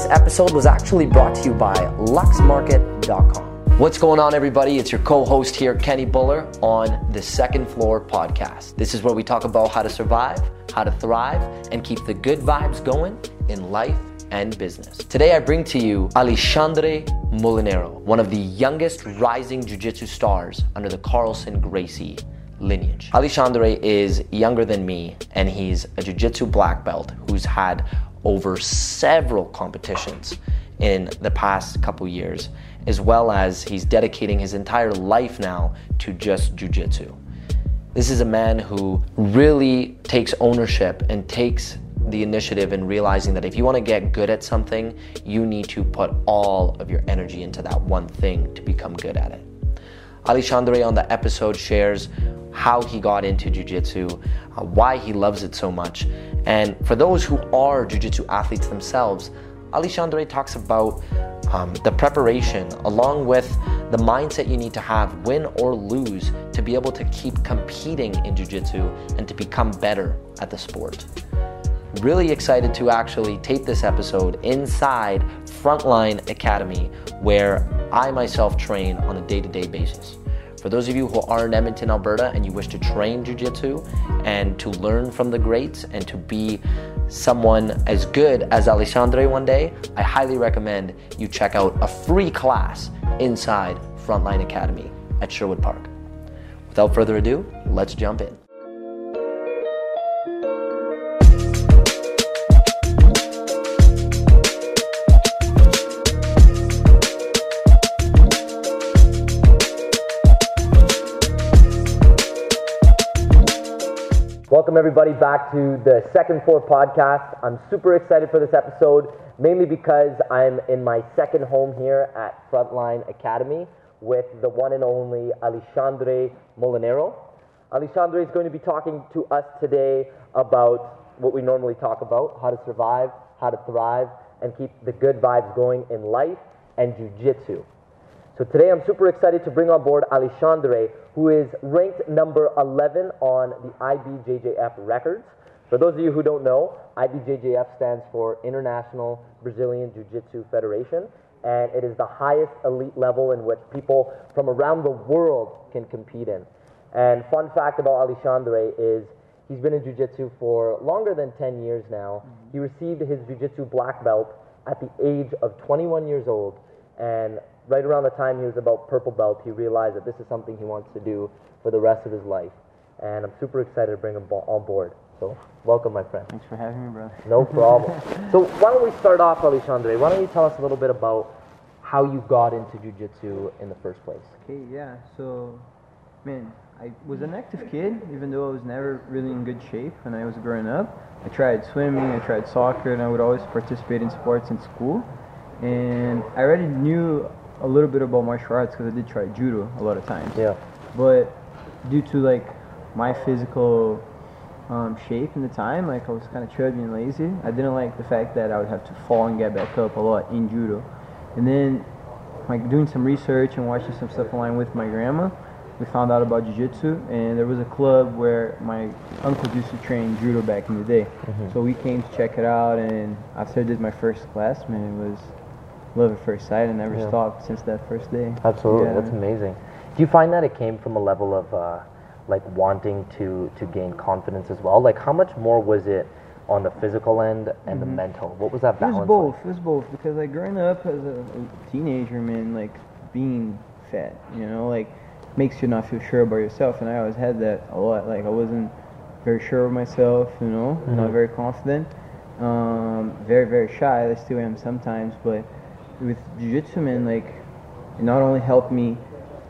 This episode was actually brought to you by luxmarket.com. What's going on, everybody? It's your co host here, Kenny Buller, on the Second Floor podcast. This is where we talk about how to survive, how to thrive, and keep the good vibes going in life and business. Today, I bring to you Alexandre Molinaro, one of the youngest rising jiu jitsu stars under the Carlson Gracie lineage. Alexandre is younger than me, and he's a jiu jitsu black belt who's had over several competitions in the past couple years, as well as he's dedicating his entire life now to just jiu-jitsu. This is a man who really takes ownership and takes the initiative in realizing that if you want to get good at something, you need to put all of your energy into that one thing to become good at it. Ali Alexandre on the episode shares how he got into jiu-jitsu, uh, why he loves it so much. And for those who are jiu-jitsu athletes themselves, Ali Alexandre talks about um, the preparation along with the mindset you need to have, win or lose, to be able to keep competing in jiu-jitsu and to become better at the sport. Really excited to actually tape this episode inside Frontline Academy, where I myself train on a day-to-day basis. For those of you who are in Edmonton, Alberta, and you wish to train Jiu Jitsu and to learn from the greats and to be someone as good as Alexandre one day, I highly recommend you check out a free class inside Frontline Academy at Sherwood Park. Without further ado, let's jump in. Welcome, everybody, back to the Second Floor podcast. I'm super excited for this episode, mainly because I'm in my second home here at Frontline Academy with the one and only Alexandre Molinaro. Alexandre is going to be talking to us today about what we normally talk about how to survive, how to thrive, and keep the good vibes going in life and jiu jitsu. So today I'm super excited to bring on board Alexandre, who is ranked number 11 on the IBJJF records. For those of you who don't know, IBJJF stands for International Brazilian Jiu-Jitsu Federation, and it is the highest elite level in which people from around the world can compete in. And fun fact about Alexandre is he's been in jiu-jitsu for longer than 10 years now. Mm-hmm. He received his jiu-jitsu black belt at the age of 21 years old, and right around the time he was about purple belt, he realized that this is something he wants to do for the rest of his life. And I'm super excited to bring him on board. So, welcome, my friend. Thanks for having me, brother. No problem. so, why don't we start off, Alexandre? Why don't you tell us a little bit about how you got into jiu-jitsu in the first place? Okay, yeah. So, man, I was an active kid, even though I was never really in good shape when I was growing up. I tried swimming, I tried soccer, and I would always participate in sports in school. And I already knew a little bit about martial arts because I did try judo a lot of times. Yeah. But due to like my physical um, shape in the time, like I was kind of chubby and lazy. I didn't like the fact that I would have to fall and get back up a lot in judo. And then, like doing some research and watching some stuff online with my grandma, we found out about jiu-jitsu and there was a club where my uncle used to train judo back in the day. Mm-hmm. So we came to check it out and after I did my first class, man, it was love at first sight and never yeah. stopped since that first day. Absolutely, yeah. that's amazing. Do you find that it came from a level of uh, like wanting to to gain confidence as well? Like how much more was it on the physical end and mm-hmm. the mental? What was that balance? It was both. Like? It was both because like growing up as a, a teenager, man, like being fat, you know, like makes you not feel sure about yourself, and I always had that a lot. Like I wasn't very sure of myself, you know, mm-hmm. not very confident, um, very very shy. I still am sometimes, but with jiu-jitsu man like it not only helped me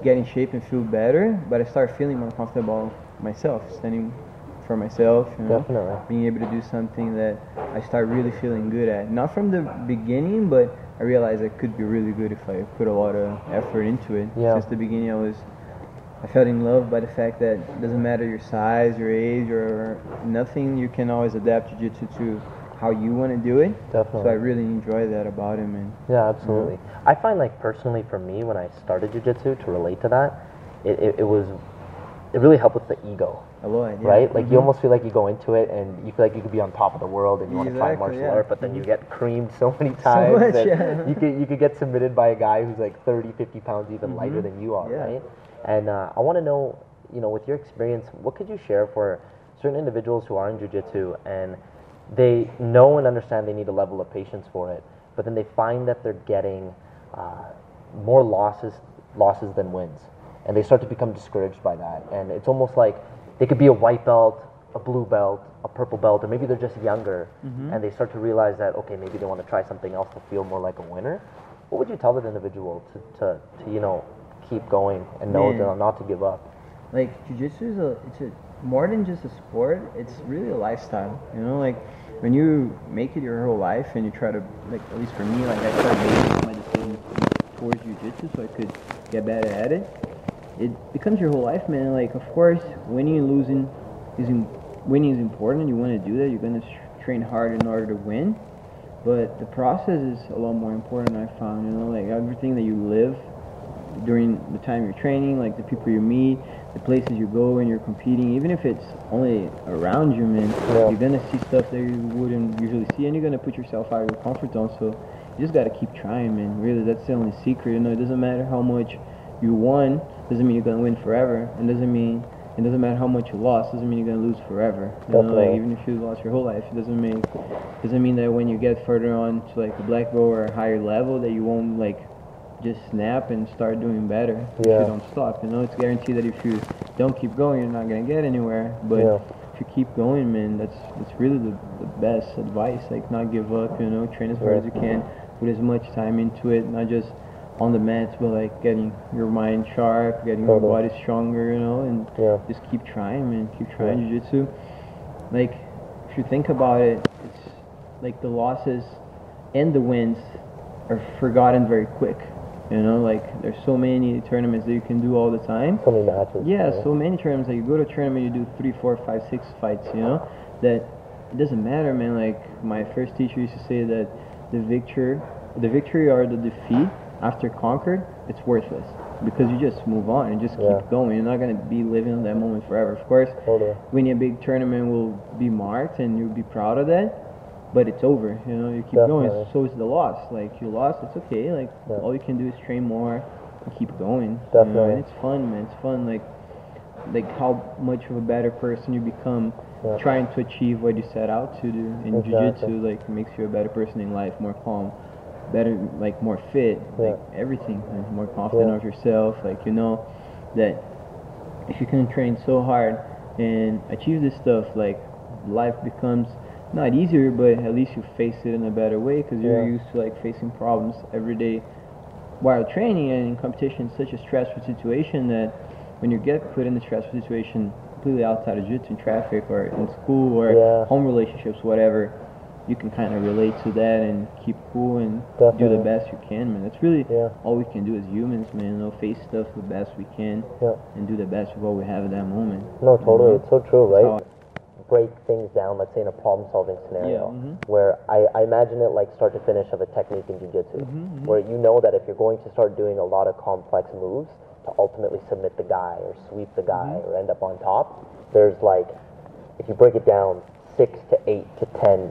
get in shape and feel better but i started feeling more comfortable myself standing for myself you know Definitely. being able to do something that i start really feeling good at not from the beginning but i realized i could be really good if i put a lot of effort into it yeah. since the beginning i was I felt in love by the fact that it doesn't matter your size, your age, or nothing. You can always adapt jiu-jitsu to how you want to do it. Definitely. So I really enjoy that about him. And yeah, absolutely. Mm-hmm. I find like personally for me when I started jujitsu to relate to that, it, it, it was it really helped with the ego. Lot, yeah. right? Like you Mhm. almost feel like you go into it and you feel like you could be on top of the world and you want to try martial yeah. art, but then you get creamed so many times So much, that yeah. you could you could get submitted by a guy who's like 30, 50 pounds even lighter Mhm. than you are, Yeah. right? And uh, I want to know, you know, with your experience, what could you share for certain individuals who are in jiu-jitsu and they know and understand they need a level of patience for it, but then they find that they're getting uh, more losses losses than wins, and they start to become discouraged by that. And it's almost like they could be a white belt, a blue belt, a purple belt, or maybe they're just younger, and they start to realize that okay, maybe they want to try something else to feel more like a winner. What would you tell that individual to, to, to you know keep going and know Man. not to give up? like jujitsu is a it's a more than just a sport. It's really a lifestyle. You know, like when you make it your whole life and you try to like at least for me, like I base my decisions towards jujitsu so I could get better at it. It becomes your whole life, man. Like of course, winning and losing is in, winning is important. You want to do that. You're gonna train hard in order to win. But the process is a lot more important. I found, you know, like everything that you live during the time you're training, like the people you meet, the places you go when you're competing, even if it's only around you, man, Yeah. you're gonna see stuff that you wouldn't usually see, and you're gonna put yourself out of your comfort zone. So you just gotta keep trying, man. Really, that's the only secret. You know, it doesn't matter how much you won, doesn't mean you're gonna win forever, and doesn't mean it doesn't matter how much you lost, doesn't mean you're gonna lose forever. You know, like even if you lost your whole life, it doesn't mean doesn't mean that when you get further on to like a black belt or a higher level that you won't like just snap and start doing better if Yeah. you don't stop. You know, it's guaranteed that if you don't keep going, you're not gonna get anywhere. But Yeah. if you keep going, man, that's that's really the, the best advice. Like not give up. You know, train as hard as you can, put as much time into it, not just on the mats, but like getting your mind sharp, getting your body stronger. You know, and Yeah. just keep trying, man. Keep trying jiu-jitsu. Like, if you think about it, it's like the losses and the wins are forgotten very quick. You know, like there's so many tournaments that you can do all the time. So many matches. Yeah, so many tournaments. Like you go to a tournament, you do three, four, five, six fights. You know, that it doesn't matter, man. Like my first teacher used to say that the victory, the victory or the defeat after conquered, it's worthless because you just move on and just keep Yeah. going. You're not gonna be living in that moment forever. Of course, Totally. winning a big tournament will be marked and you'll be proud of that. But it's over, you know. You keep going. So is the loss. Like you lost, it's okay. Like Yeah. all you can do is train more and keep going. You know? Definitely. And it's fun, man. It's fun. Like like how much of a better person you become Yeah. trying to achieve what you set out to do in Exactly. jiu-jitsu like makes you a better person in life more calm better like more fit like everything man. more confident Yeah. of yourself like you know that if you can train so hard and achieve this stuff like life becomes not easier but at least you face it in a better way because you're Yeah. used to like facing problems every day while training and in competition it's such a stressful situation that when you get put in a stressful situation completely outside of jiu-jitsu in traffic or in school or Yeah. home relationships whatever you can kind of relate to that and keep cool and do the best you can man that's really Yeah. all we can do as humans man you know face stuff the best we can Yeah. and do the best with what we have at that moment No, totally. It's so true, right? Break things down, let's say in a problem-solving scenario, Yeah, mhm. where I, I imagine it like start to finish of a technique in jiu-jitsu, Mm-hmm, where you know that if you're going to start doing a lot of complex moves to ultimately submit the guy or sweep the guy Mm-hmm. or end up on top, there's like, if you break it down, six to eight to ten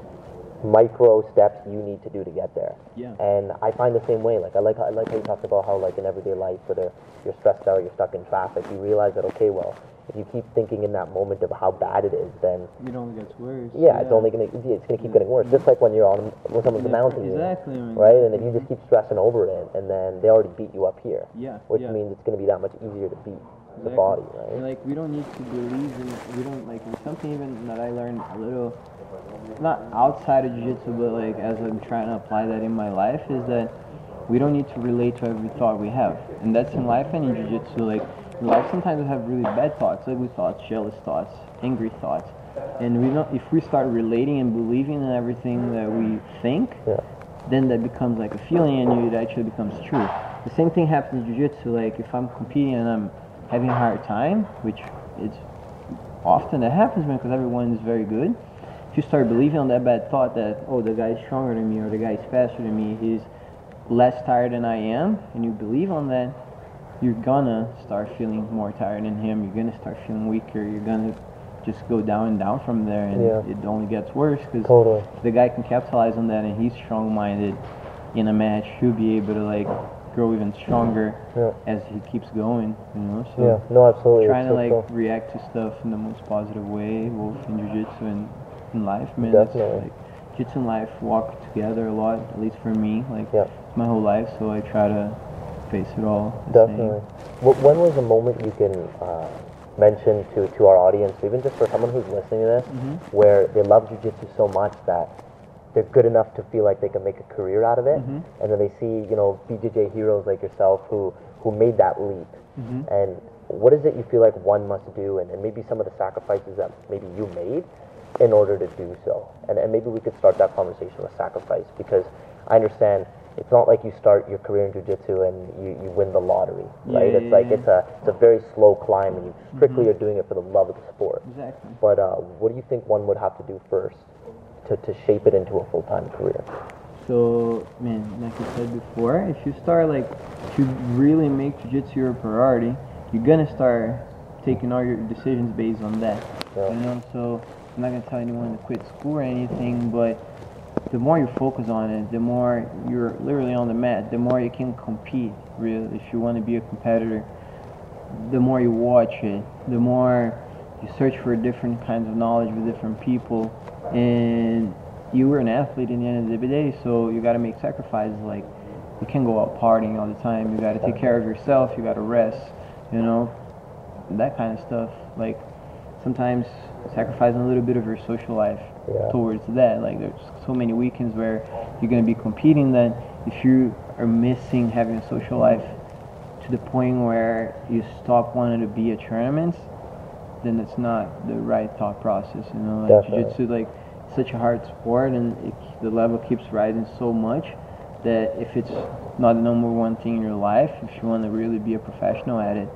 micro steps you need to do to get there. Yeah. And I find the same way. Like I like I like how you talked about how like in everyday life, whether you're stressed out, you're stuck in traffic, you realize that okay, well, if you keep thinking in that moment of how bad it is, then it only gets worse yeah, it's only gonna it's gonna keep getting worse. Just like when you're on when someone's Yeah, mounting you, exactly, man. right? And if you just keep stressing over it, and then they already beat you up here, Yeah, which yeah. means it's gonna be that much easier to beat the Exactly. body, And, right? like we don't need to believe in we don't like something even that I learned a little not outside of jiu-jitsu but like as I'm trying to apply that in my life is that we don't need to relate to every thought we have. And that's in life and in jiu-jitsu like in life sometimes we have really bad thoughts, ugly thoughts, jealous thoughts, angry thoughts. And we don't if we start relating and believing in everything that we think, Yeah. then that becomes like a feeling in you it actually becomes true. The same thing happens in jiu-jitsu. Like if I'm competing and I'm having a hard time, which it's often that happens because everyone is very good. If you start believing on that bad thought that oh the guy's stronger than me or the guy's faster than me, he's less tired than I am, and you believe on that, you're gonna start feeling more tired than him. You're gonna start feeling weaker. You're gonna just go down and down from there, and Yeah. it only gets worse because Totally. the guy can capitalize on that, and he's strong-minded in a match. He'll be able to like grow even stronger Yeah. as he keeps going. You know, so Yeah. No, absolutely. trying It's to like cool. react to stuff in the most positive way, both in jiu-jitsu and in life, man. Definitely. It's like jiu-jitsu and life walk together a lot, at least for me. Like Yeah. my whole life, so I try to face it all. Definitely. Wh- When was a moment you can uh, mention to, to our audience, even just for someone who's listening to this, Mm-hmm. where they love jujitsu so much that they're good enough to feel like they can make a career out of it, Mm-hmm. and then they see you know BJJ heroes like yourself who who made that leap, Mm-hmm. and what is it you feel like one must do, and, and maybe some of the sacrifices that maybe you made in order to do so, and, and maybe we could start that conversation with sacrifice because I understand it's not like you start your career in jiu-jitsu and you, you win the lottery, right? yeah, it's like it's a it's a very slow climb, and you strictly are doing it for the love of the sport. Exactly. But uh, what do you think one would have to do first to, to shape it into a full time career? So, man, like I said before, if you start like to really make jiu-jitsu your priority, you're gonna start taking all your decisions based on that. Yeah. You know, so I'm not gonna tell anyone to quit school or anything, but the more you focus on it, the more you're literally on the mat, the more you can compete. Really, if you want to be a competitor, the more you watch it, the more you search for different kinds of knowledge with different people, and you were an athlete in the end of the day, so you got to make sacrifices. Like you can't go out partying all the time. You got to take care of yourself. You got to rest. You know, that kind of stuff. Like sometimes sacrificing a little bit of your social life Yeah. towards that. Like there's so many weekends where you're gonna be competing that if you are missing having a social life to the point where you stop wanting to be at tournaments, then it's not the right thought process. You know, like jiu-jitsu, like such a hard sport, and it, the level keeps rising so much that if it's not the number one thing in your life, if you want to really be a professional at it,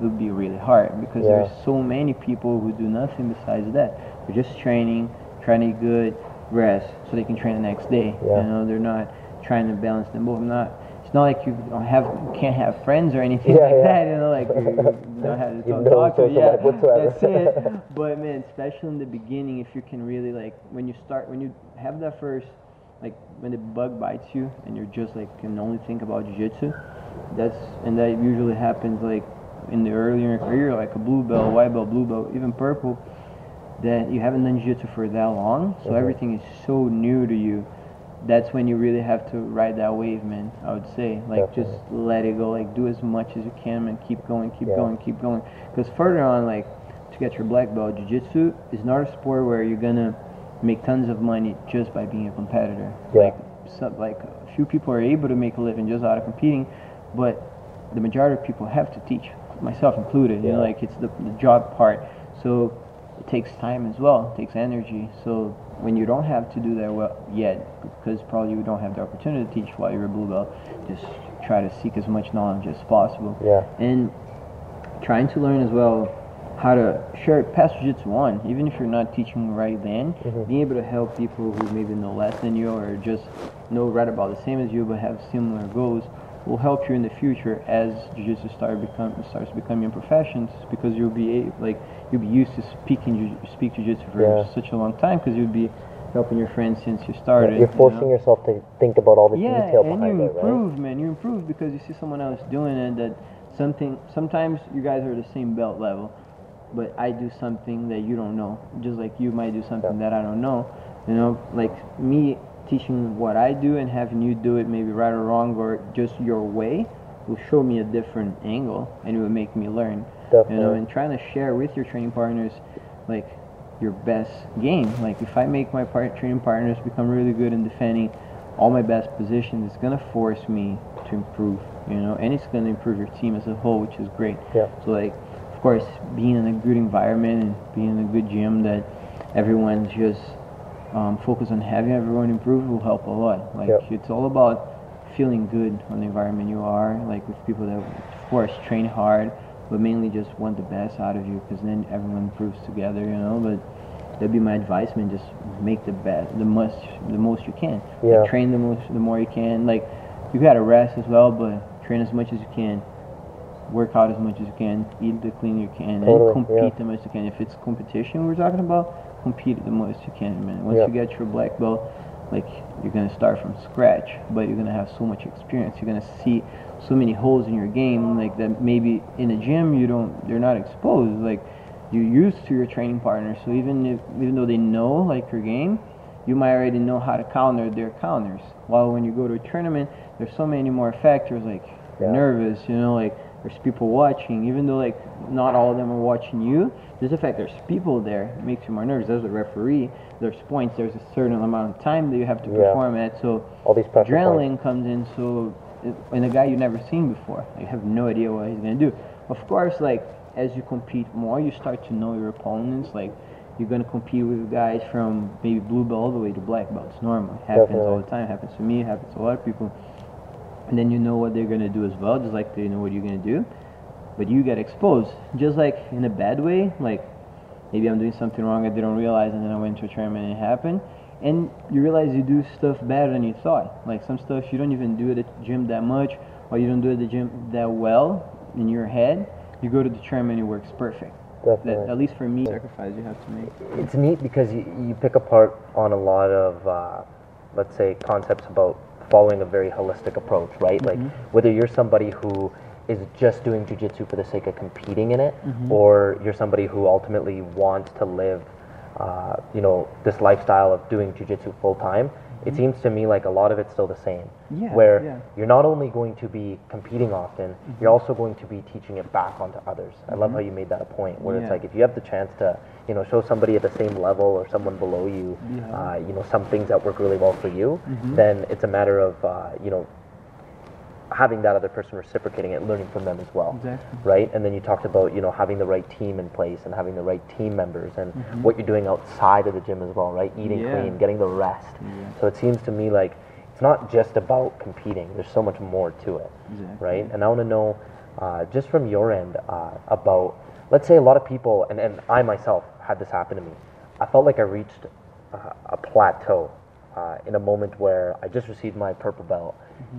it would be really hard because Yeah. there's so many people who do nothing besides that. They're just training, trying to eat good, rest, so they can train the next day. Yeah. You know, they're not trying to balance them both. I'm not. It's not like you don't have you can't have friends or anything Yeah, like yeah. that. You know, like you, you don't have to You talk, know talk to. Yeah, that's it. But man, especially in the beginning, if you can really like when you start when you have that first like when the bug bites you and you're just like can only think about jiu-jitsu that's and that usually happens like in the earlier career like a blue belt white belt blue belt even purple that you haven't done jiu-jitsu for that long so everything is so new to you that's when you really have to ride that wave man i would say. Like just let it go. Like do as much as you can and keep going keep Yeah. going keep going. Because further on like to get your black belt jiu-jitsu is not a sport where you're gonna make tons of money just by being a competitor. Yeah. like some, like a few people are able to make a living just out of competing but the majority of people have to teach myself included you know like it's the, the job part. So it takes time as well it takes energy so when you don't have to do that well yet because probably you don't have the opportunity to teach while you're a blue belt just try to seek as much knowledge as possible Yeah. and trying to learn as well how to share past jiu-jitsu on even if you're not teaching right then Mhm. being able to help people who maybe know less than you or just know right about the same as you but have similar goals will help you in the future as jiu-jitsu start become starts becoming a profession because you'll be like you'll be used to speaking jiu- speak jiu-jitsu for Yeah. such a long time because you'll be helping your friends since you started You're you forcing know? yourself to think about all the yeah, detail and behind you it, right? improve, man. You improve because you see someone else doing it. That something. Sometimes you guys are the same belt level, but I do something that you don't know. Just like you might do something Yeah. that I don't know. You know, like me teaching what I do and having you do it maybe right or wrong or just your way will show me a different angle and it will make me learn. You know, and trying to share with your training partners, like your best game. Like if I make my part training partners become really good in defending all my best positions, it's gonna force me to improve. You know, and it's gonna improve your team as a whole, which is great. Yeah. So like, of course, being in a good environment and being in a good gym that everyone's just um, focused on having everyone improve will help a lot. Like Yep. it's all about feeling good on the environment you are, like with people that, of course, train hard, but mainly just want the best out of you, because then everyone improves together, you know. But that'd be my advice, man. Just make the best, the most, the most you can. Like, Yeah. train the most, the more you can. Like you gotta rest as well, but train as much as you can. work out as much as you can, eat the clean you can, Totally, and compete yeah. the most you can. If it's competition we're talking about, compete the most you can, man. Once Yeah. you get your black belt, like you're gonna start from scratch, but you're gonna have so much experience. You're gonna see so many holes in your game, like that maybe in a gym you don't, they're not exposed. Like you're used to your training partner, so even if even though they know like your game, you might already know how to counter their counters. While when you go to a tournament, there's so many more factors like Yeah. nervous, you know, like there's people watching. Even though like not all of them are watching you, there's the fact there's people there makes you more nervous. There's a referee. There's points. There's a certain amount of time that you have to Yeah. perform at. So All these adrenaline points. comes in. So and a guy you've never seen before, you have no idea what he's gonna do. Of course, like as you compete more, you start to know your opponents. Like you're gonna compete with guys from maybe blue belt all the way to black belt. It's normal. It happens all the time. It happens to me. It happens to a lot of people. And then you know what they're gonna do as well, just like they know what you're gonna do. But you get exposed, just like in a bad way. Like maybe I'm doing something wrong I didn't realize, and then I went to a tournament and it happened. And you realize you do stuff better than you thought. Like some stuff you don't even do at the gym that much, or you don't do at the gym that well in your head. You go to the tournament, it works perfect. That, at least for me, sacrifice you have to make. it's neat because you, you pick apart on a lot of uh, let's say concepts about following a very holistic approach right like whether you're somebody who is just doing jiu-jitsu for the sake of competing in it? Or you're somebody who ultimately wants to live uh, you know this lifestyle of doing jiu-jitsu full time it seems to me like a lot of it's still the same. Yeah, where yeah. you're not only going to be competing often you're also going to be teaching it back onto others. I love how you made that a point where it's like if you have the chance to you know show somebody at the same level or someone below you Yeah. uh, you know some things that work really well for you Mm-hmm. then it's a matter of uh, you know having that other person reciprocating it learning from them as well Exactly. right and then you talked about you know having the right team in place and having the right team members and Mm-hmm. what you're doing outside of the gym as well right eating Yeah. clean getting the rest Yeah. so it seems to me like it's not just about competing there's so much more to it Exactly. right and i want to know uh, just from your end uh, about let's say a lot of people and, and i myself had this happen to me i felt like i reached uh, a plateau uh, in a moment where i just received my purple belt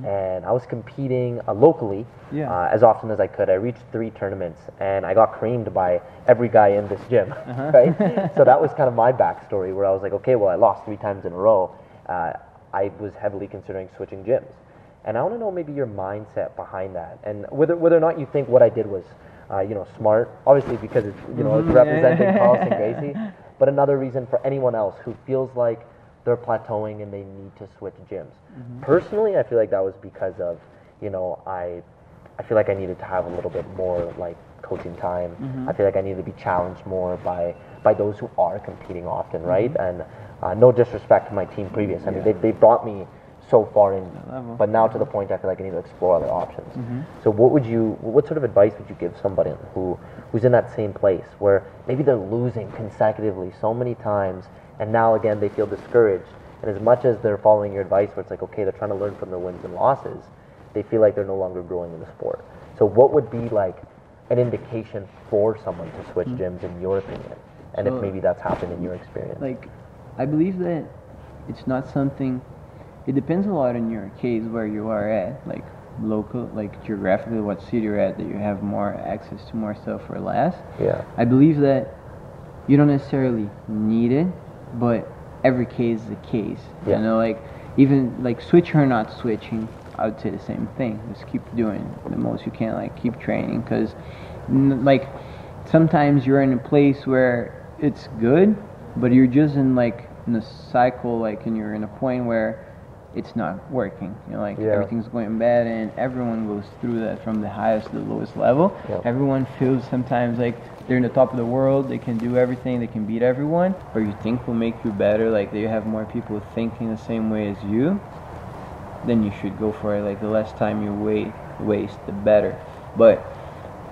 and i was competing uh, locally Mm-hmm. Yeah. uh, as often as i could i reached three tournaments and i got creamed by every guy in this gym Uh-huh. right so that was kind of my backstory where i was like okay well i lost three times in a row uh, i was heavily considering switching gyms and I want to know maybe your mindset behind that, and whether whether or not you think what I did was, uh, you know, smart. Obviously, because it's you know it's Mhm, representing Carlson Gracie. But another reason for anyone else who feels like they're plateauing and they need to switch gyms. Personally, I feel like that was because of, you know, I, I feel like I needed to have a little bit more like coaching time. I feel like I needed to be challenged more by by those who are competing often, right? And uh, no disrespect to my team previous. I mean, they, they brought me so far in, but now to the point I feel like I need to explore other options. Mm-hmm. So what would you, what sort of advice would you give somebody who, who's in that same place where maybe they're losing consecutively so many times and now again they feel discouraged and as much as they're following your advice where it's like, okay, they're trying to learn from their wins and losses, they feel like they're no longer growing in the sport. So what would be like an indication for someone to switch gyms in your opinion? And if Mm-hmm. Maybe that's happened in your experience. like I believe that it's not something it depends a lot on your case where you are at like local like geographically what city you're at that you have more access to more stuff or less yeah. I believe that you don't necessarily need it but every case is a case Yeah. you know like even like switching or not switching I would say the same thing just keep doing the most you can like keep training because like sometimes you're in a place where it's good but you're just in like in a cycle like and you're in a point where it's not working you know like Yeah. everything's going bad and everyone goes through that from the highest to the lowest level Yeah. everyone feels sometimes like they're in the top of the world they can do everything they can beat everyone. Or you think will make you better like they have more people thinking the same way as you then you should go for it. Like the less time you wait waste the better. But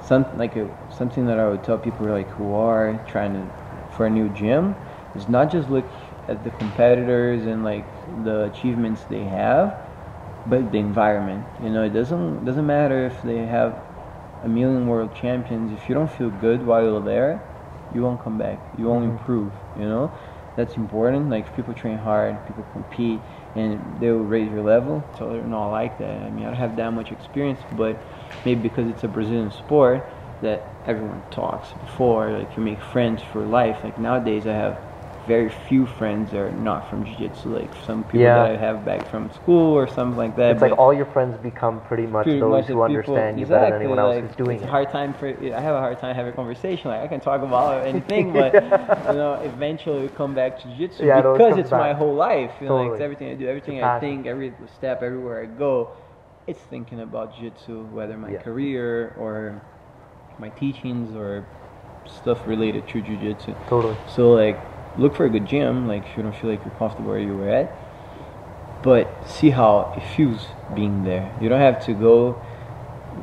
some like a, something that I would tell people like who are trying to for a new gym is not just look at the competitors and like the achievements they have, but the environment. You know, it doesn't doesn't matter if they have a million world champions. If you don't feel good while you're there, you won't come back. You won't mm-hmm. improve. You know, that's important. Like people train hard, people compete, and they will raise your level. So they're not like that. I mean, I don't have that much experience, but maybe because it's a Brazilian sport that everyone talks before, like you make friends for life. Like nowadays, I have very few friends are not from jiu-jitsu. Like some people Yeah. that I have back from school or something like that. It's like all your friends become pretty much pretty those much who understand people, you better than exactly, anyone else like, who's doing it's it. a hard time for I have a hard time having a conversation. Like I can talk about anything, but you know, eventually we come back to jiu-jitsu Yeah, because it's my whole life. You know, like Totally. it's everything I do, everything I think, every step, everywhere I go, it's thinking about jiu-jitsu, whether my Yeah. career or my teachings or stuff related to jiu-jitsu. Totally. So like, look for a good gym. Like, if you don't feel like you're comfortable where you were at, but see how it feels being there. You don't have to go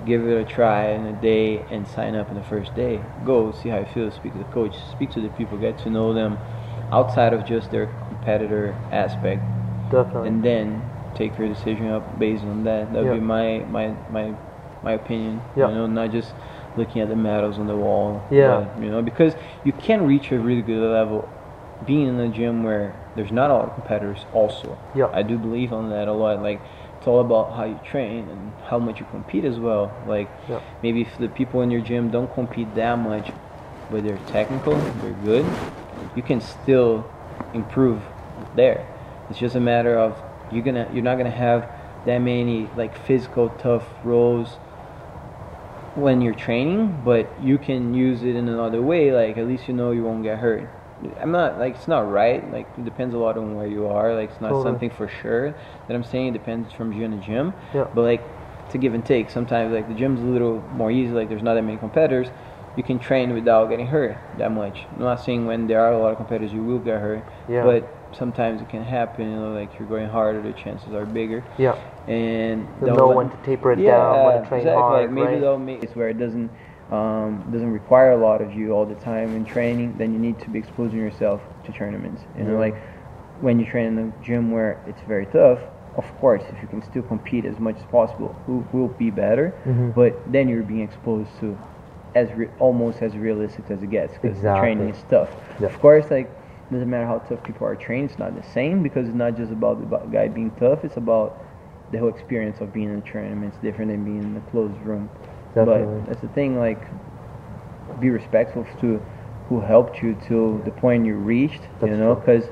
give it a try in a day and sign up in the first day. Go see how it feels. Speak to the coach. Speak to the people. Get to know them outside of just their competitor aspect, Definitely. and then take your decision up based on that. That would Yeah. be my my my my opinion. Yeah. You know, not just looking at the medals on the wall. Yeah. but, you know, because you can reach a really good level being in a gym where there's not a lot of competitors. Also. Yeah. I do believe on that a lot. Like it's all about how you train and how much you compete as well. Like Yeah. maybe if the people in your gym don't compete that much, but they're technical, they're good, you can still improve there. It's just a matter of you're gonna you're not gonna have that many like physical tough roles when you're training, but you can use it in another way. Like at least you know you won't get hurt. I'm not like it's not right. Like it depends a lot on where you are. Like it's not Totally. something for sure that I'm saying. It depends from gym to gym. Yeah. But like it's a give and take. Sometimes like the gym's a little more easy. Like there's not that many competitors. You can train without getting hurt that much. I'm not saying when there are a lot of competitors you will get hurt. Yeah. But sometimes it can happen. You know, like you're going harder, the chances are bigger Yeah. and they'll know when to taper it down, when to train exactly. hard, Like maybe right? they'll make it where it doesn't um, doesn't require a lot of you all the time in training. Then you need to be exposing yourself to tournaments. You know, Yeah. like when you train in a gym where it's very tough. Of course, if you can still compete as much as possible, will will be better. Mhm. But then you're being exposed to as re- almost as realistic as it gets because the Exactly. training is tough. Yeah. Of course, like it doesn't matter how tough people are trained, it's not the same because it's not just about the guy being tough. It's about the whole experience of being in a tournament. It's different than being in a closed room. Definitely. But that's the thing. Like, be respectful to who helped you to the point you reached. That's you know, because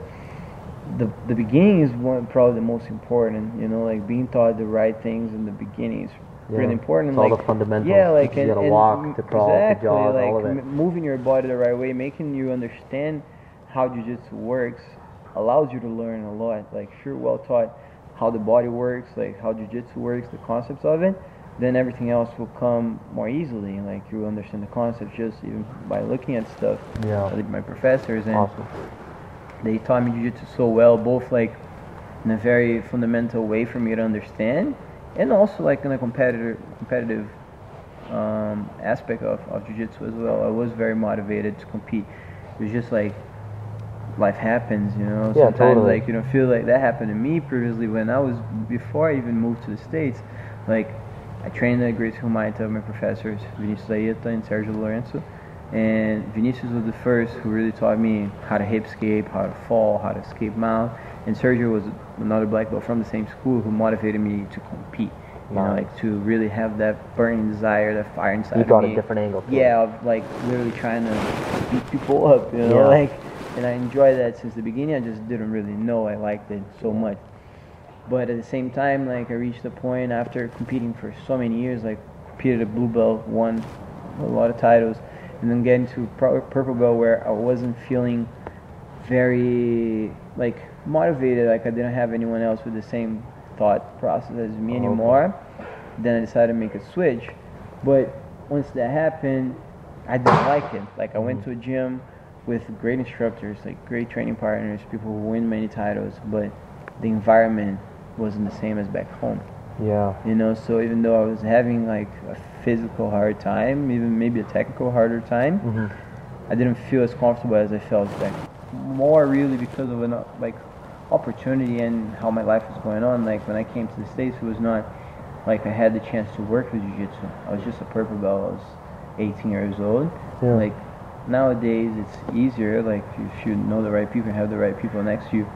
the the beginning is one probably the most important. You know, like being taught the right things in the beginning is Yeah. really important. It's and, all like, the fundamentals. Yeah, like You and, gotta and walk, to crawl, to exactly, jog, like all of it. m- moving your body the right way, making you understand how jiu-jitsu works, allows you to learn a lot. Like if you're well taught how the body works, like how jiu-jitsu works, the concepts of it, then everything else will come more easily. Like you will understand the concepts just even by looking at stuff. Yeah. Like my professors and Awesome. they taught me jiu-jitsu so well, both like in a very fundamental way for me to understand, and also like in a competitive competitive um, aspect of, of jiu-jitsu as well. I was very motivated to compete. It was just like life happens, you know. Yeah, Sometimes totally. like you know, feel like that happened to me previously when I was before I even moved to the states. Like I trained at Gracie Humaita of my professors, Vinicius Aieta and Sergio Lorenzo. And Vinicius was the first who really taught me how to hip escape, how to fall, how to escape mount. And Sergio was another black belt from the same school who motivated me to compete. You know, like to really have that burning desire, that fire inside You got me. a different angle. Yeah, of like literally trying to beat people up, you know, Yeah. like, and I enjoyed that since the beginning. I just didn't really know I liked it so much. But at the same time, like I reached a point after competing for so many years, like competed at blue belt, won a lot of titles, and then getting to purple belt where I wasn't feeling very like motivated. Like I didn't have anyone else with the same thought process as me oh, Okay. anymore. Then I decided to make a switch. But once that happened, I didn't like it. Like I went mm-hmm. to a gym with great instructors, like great training partners, people who win many titles, but the environment wasn't the same as back home. Yeah. You know, so even though I was having like a physical hard time, even maybe a technical harder time, hmm I didn't feel as comfortable as I felt back. More really because of an like opportunity and how my life was going on. Like when I came to the states, it was not like I had the chance to work with jiu-jitsu. I was just a purple belt. I was 18 years old. Yeah. Like nowadays, it's easier. Like if you know the right people and have the right people next to you,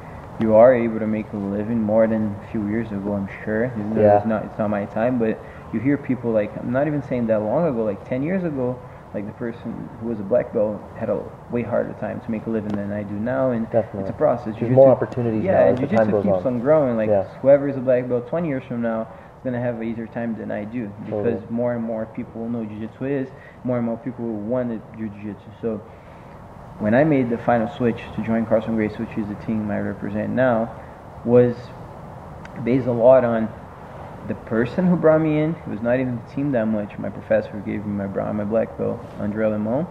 you are able to make a living more than a few years ago. I'm sure. Even Yeah. It's not. It's not my time, but you hear people like I'm not even saying that long ago, like 10 years ago. Like the person who was a black belt had a way harder time to make a living than I do now, and Definitely. it's a process. There's Jiu-jitsu- more opportunities yeah, now and as the time jiu-jitsu keeps on. on growing. Like Yeah. whoever is a black belt 20 years from now is gonna have an easier time than I do because Totally. more and more people will know jiu-jitsu is, more and more people will want to do jiu-jitsu. So when I made the final switch to join Carlson Gracie, which is the team I represent now, was based a lot on the person who brought me in. It was not even the team that much. My professor gave me my brown, my black belt, Andre Lemon.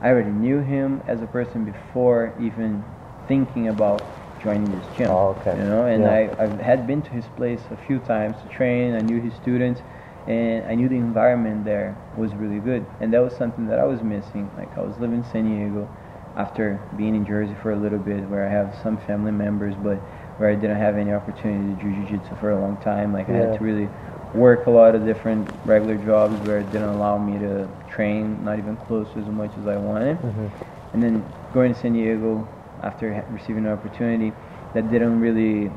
I already knew him as a person before even thinking about joining this gym. Oh, okay. You know, and Yeah. I, I had been to his place a few times to train. I knew his students, and I knew the environment there was really good. And that was something that I was missing. Like I was living in San Diego after being in Jersey for a little bit, where I have some family members, but where I didn't have any opportunity to do jiu-jitsu for a long time. Like I had to really work a lot of different regular jobs where it didn't allow me to train, not even close to as much as I wanted. Mm-hmm. And then going to San Diego after receiving an opportunity that didn't really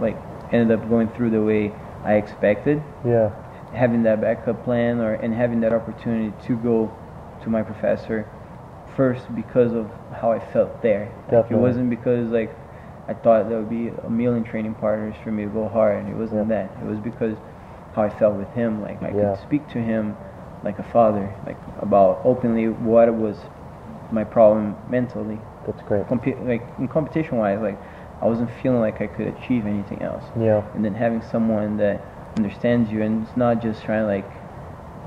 like ended up going through the way I expected. Yeah. Having that backup plan or and having that opportunity to go to my professor first because of how I felt there. Like, it wasn't because like I thought there would be a million training partners for me to go hard. And it wasn't Yeah. that. It was because how I felt with him. Like I Yeah. could speak to him like a father, like about openly what was my problem mentally. That's great. Compe- like in competition wise, like I wasn't feeling like I could achieve anything else. Yeah. And then having someone that understands you and it's not just trying to like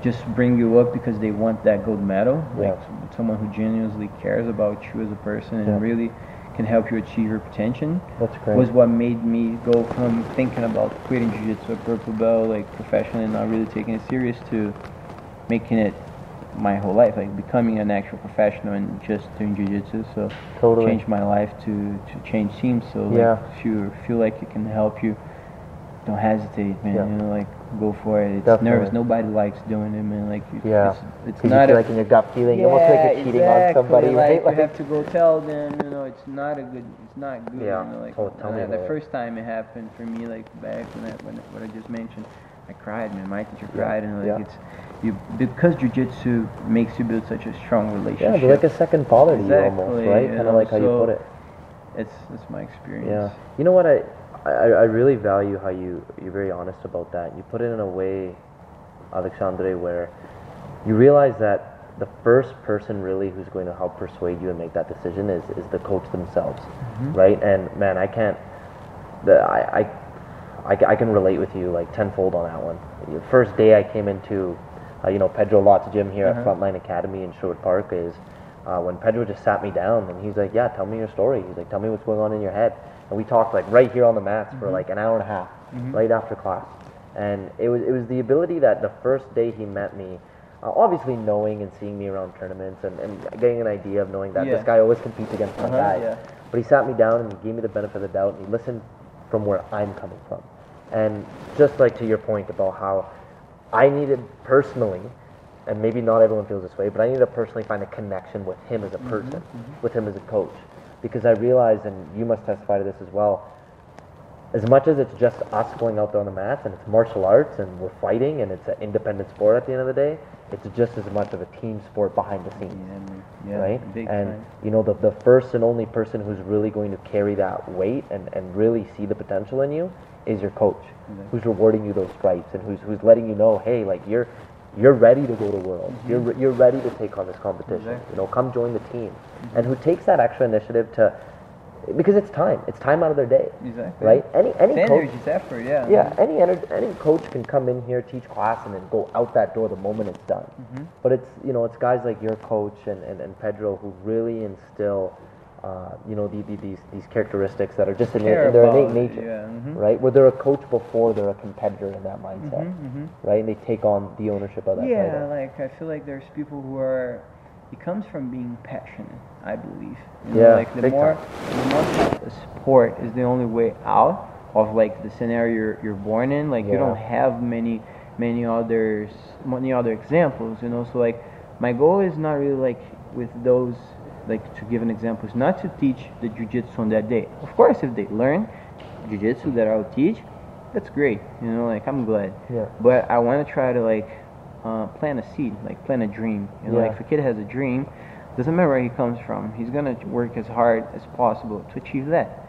just bring you up because they want that gold medal. Like Yeah. someone who genuinely cares about you as a person and Yeah. really can help you achieve your potential That's great. was what made me go from thinking about quitting jiu-jitsu purple belt like professionally and not really taking it serious to making it my whole life like becoming an actual professional and just doing jiu-jitsu so Totally. changed my life to to change teams so like Yeah. if you feel like it can help you don't hesitate man Yeah. you know like go for it it's Definitely. nervous nobody likes doing it man like you, Yeah. it's, it's 'Cause you not feel a, like in your gut feeling, you almost like you're cheating on exactly, somebody, like, right? You have to go tell them, you know, it's not a good, it's not good. Yeah. You know, like Oh, tell me uh, the it. first time it happened for me, like back when I, when what I just mentioned, I cried, man. My teacher Yeah, cried, and like yeah. it's you because jujitsu makes you build such a strong relationship. they're like a second father to you almost, right? Kind of like how you put it. it's it's my experience. Yeah. You know what I, I I really value how you you're very honest about that. You put it in a way, Alexandre, where you realize that the first person really who's going to help persuade you and make that decision is is the coach themselves, right? And man, I can't. The I. I I, I can relate with you like tenfold on that one. The first day I came into, uh, you know, Pedro Lott's gym here Uh-huh. at Frontline Academy in Sherwood Park is uh, when Pedro just sat me down and he's like, "Yeah, tell me your story." He's like, "Tell me what's going on in your head." And we talked like right here on the mats for like an hour and a half, right after class. And it was it was the ability that the first day he met me, uh, obviously knowing and seeing me around tournaments and, and getting an idea of knowing that Yeah. this guy always competes against my Uh-huh, guys. yeah. But he sat me down and he gave me the benefit of the doubt and he listened from where I'm coming from. And just like to your point about how I needed personally, and maybe not everyone feels this way, but I needed to personally find a connection with him as a person, with him as a coach. Because I realize, and you must testify to this as well, as much as it's just us going out there on the mats and it's martial arts and we're fighting and it's an independent sport at the end of the day, it's just as much of a team sport behind the scenes Yeah, yeah, right? And time. you know, the, the first and only person who's really going to carry that weight and, and really see the potential in you is your coach, who's rewarding you those stripes and who's who's letting you know, hey, like you're you're ready to go to worlds. You're re- you're ready to take on this competition. Mm-hmm. Exactly. You know, come join the team, and who takes that extra initiative to because it's time. It's time out of their day, Exactly. right? Any any It's coach. energy, effort, yeah. Yeah, any ener- any coach can come in here, teach class, and then go out that door the moment it's done. Mm-hmm. But it's you know it's guys like your coach and, and, and Pedro who really instill uh, you know the, the, these these characteristics that are just in, their, in their innate nature, yeah, mhm. right? Where they're a coach before they're a competitor in that mindset, Mhm, mhm. right? And they take on the ownership of that Yeah, title. like I feel like there's people who are. It comes from being passionate, I believe. You Yeah, know, like the more, the more sport is the only way out of like the scenario you're, you're born in. Like you don't have many, many others, many other examples. You know, so like my goal is not really like with those like to give an example, is not to teach the jujitsu on that day. Of course, if they learn jujitsu that I'll teach, that's great. You know, like I'm glad. Yeah. But I want to try to like uh, plant a seed, like plant a dream. You know, Yeah. like if a kid has a dream, doesn't matter where he comes from, he's gonna work as hard as possible to achieve that.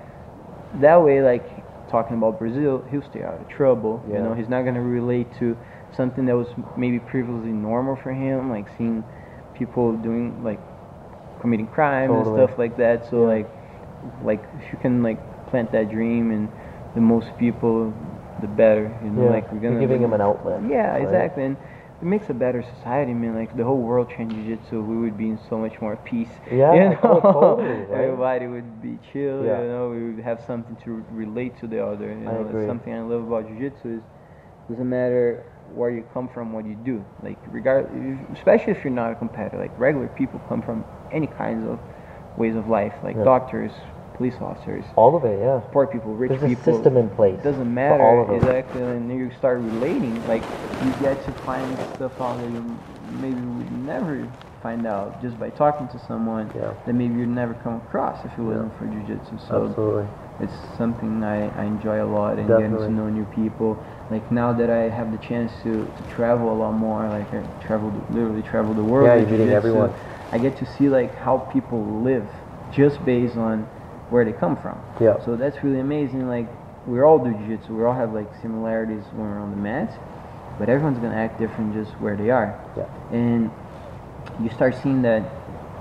That way, like talking about Brazil, he'll stay out of trouble. Yeah. You know, he's not gonna relate to something that was maybe previously normal for him, like seeing people doing like committing crime Totally. and stuff like that. So like, like if you can like plant that dream and the most people, the better. You know, Yeah. like we're You're gonna giving bring- him an outlet. yeah, right? exactly. And it makes a better society, man. Like the whole world trained jiu-jitsu, we would be in so much more peace. Yeah, you oh, know? oh, totally, right? Everybody would be chill. Yeah. You know, we would have something to relate to the other. You I know, agree. something I love about jiu-jitsu is it doesn't matter where you come from, what you do. Like regard, especially if you're not a competitor. Like regular people come from any kinds of ways of life, like Yeah. doctors, police officers, All of it, yeah. poor people, rich There's a system in place. It doesn't matter all of them. exactly, and then you start relating. Like you get to find stuff out that you maybe would never find out just by talking to someone Yeah. that maybe you'd never come across if it wasn't for jujitsu. So Absolutely. it's something I, I enjoy a lot and getting to know new people. Like now that I have the chance to, to travel a lot more, like I traveled literally travel the world. Yeah, you're meeting everyone. I get to see like how people live just based on where they come from. Yeah. So that's really amazing. Like we all do jiu-jitsu. We all have like similarities when we're on the mats, but everyone's gonna act different just where they are. Yeah. And you start seeing that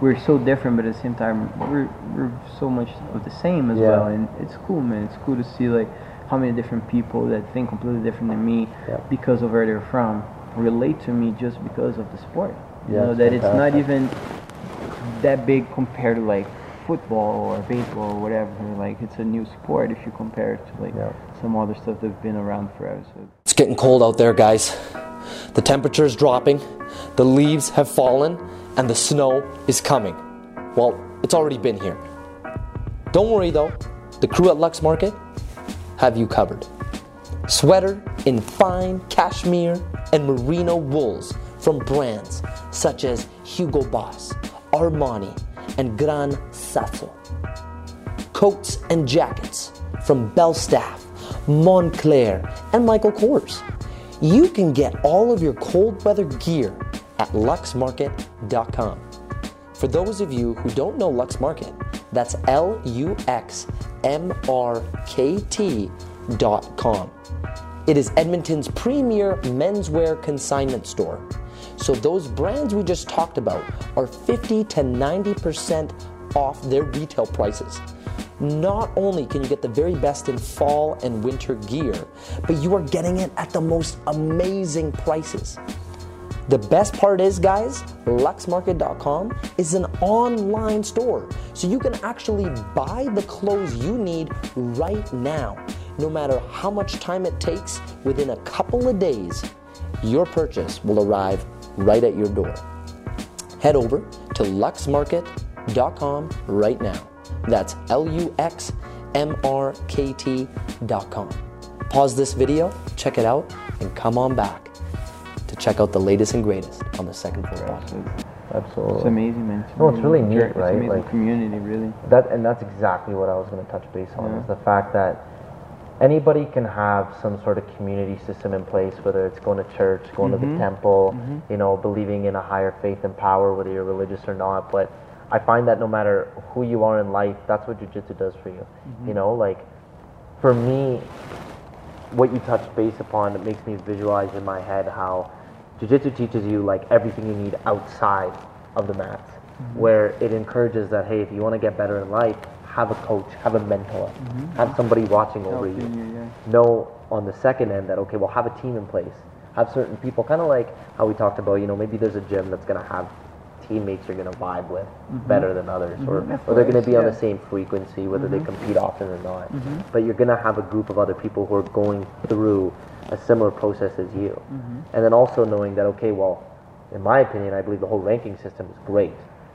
we're so different, but at the same time we're we're so much of the same as Yeah. well. And it's cool, man. It's cool to see like how many different people that think completely different than me Yeah. because of where they're from relate to me just because of the sport. You Yeah, know that it's not even that big compared to like football or baseball or whatever. Like it's a new sport if you compare it to like Yeah. some other stuff that's been around forever. So It's getting cold out there, guys. The temperature is dropping, the leaves have fallen, and the snow is coming. Well, it's already been here. Don't worry though, the crew at Lux Market have you covered. Sweater in fine cashmere and merino wools from brands such as Hugo Boss, Armani, and Gran Sasso coats and jackets from Belstaff, Moncler, and Michael Kors. You can get all of your cold weather gear at luxmarket.com. For those of you who don't know Lux Market, that's L U X M R K T dot com. It is Edmonton's premier menswear consignment store. So those brands we just talked about are 50 to 90% off their retail prices. Not only can you get the very best in fall and winter gear, but you are getting it at the most amazing prices. The best part is, guys, luxmarket.com is an online store. So you can actually buy the clothes you need right now. No matter how much time it takes, within a couple of days, your purchase will arrive right at your door. Head over to luxmarket.com right now. That's L U X M R K T.com. Pause this video, check it out, and come on back to check out the latest and greatest on the second floor podcast. Absolutely. it's amazing, man. It's No, it's really amazing. neat, It's right? amazing Like- community, really. That and that's exactly what I was going to touch base on Yeah. is the fact that anybody can have some sort of community system in place, whether it's going to church, going to the mm-hmm. temple, mm-hmm. you know, believing in a higher faith and power, whether you're religious or not. But I find that no matter who you are in life, that's what jujitsu does for you. Mm-hmm. You know, like for me, what you touched base upon, it makes me visualize in my head how jiu-jitsu teaches you like everything you need outside of the mats, where it encourages that hey, if you want to get better in life, have a coach, have a mentor, mm-hmm. have somebody watching over you. You, yeah. Know on the second end that okay, well, have a team in place, have certain people, kind of like how we talked about. You know, maybe there's a gym that's gonna have teammates you're gonna vibe with mm-hmm. better than others, or, Of or they're gonna be on the same frequency, whether they compete often or not. But you're gonna have a group of other people who are going through a similar process as you, and then also knowing that okay, well, in my opinion, I believe the whole ranking system is great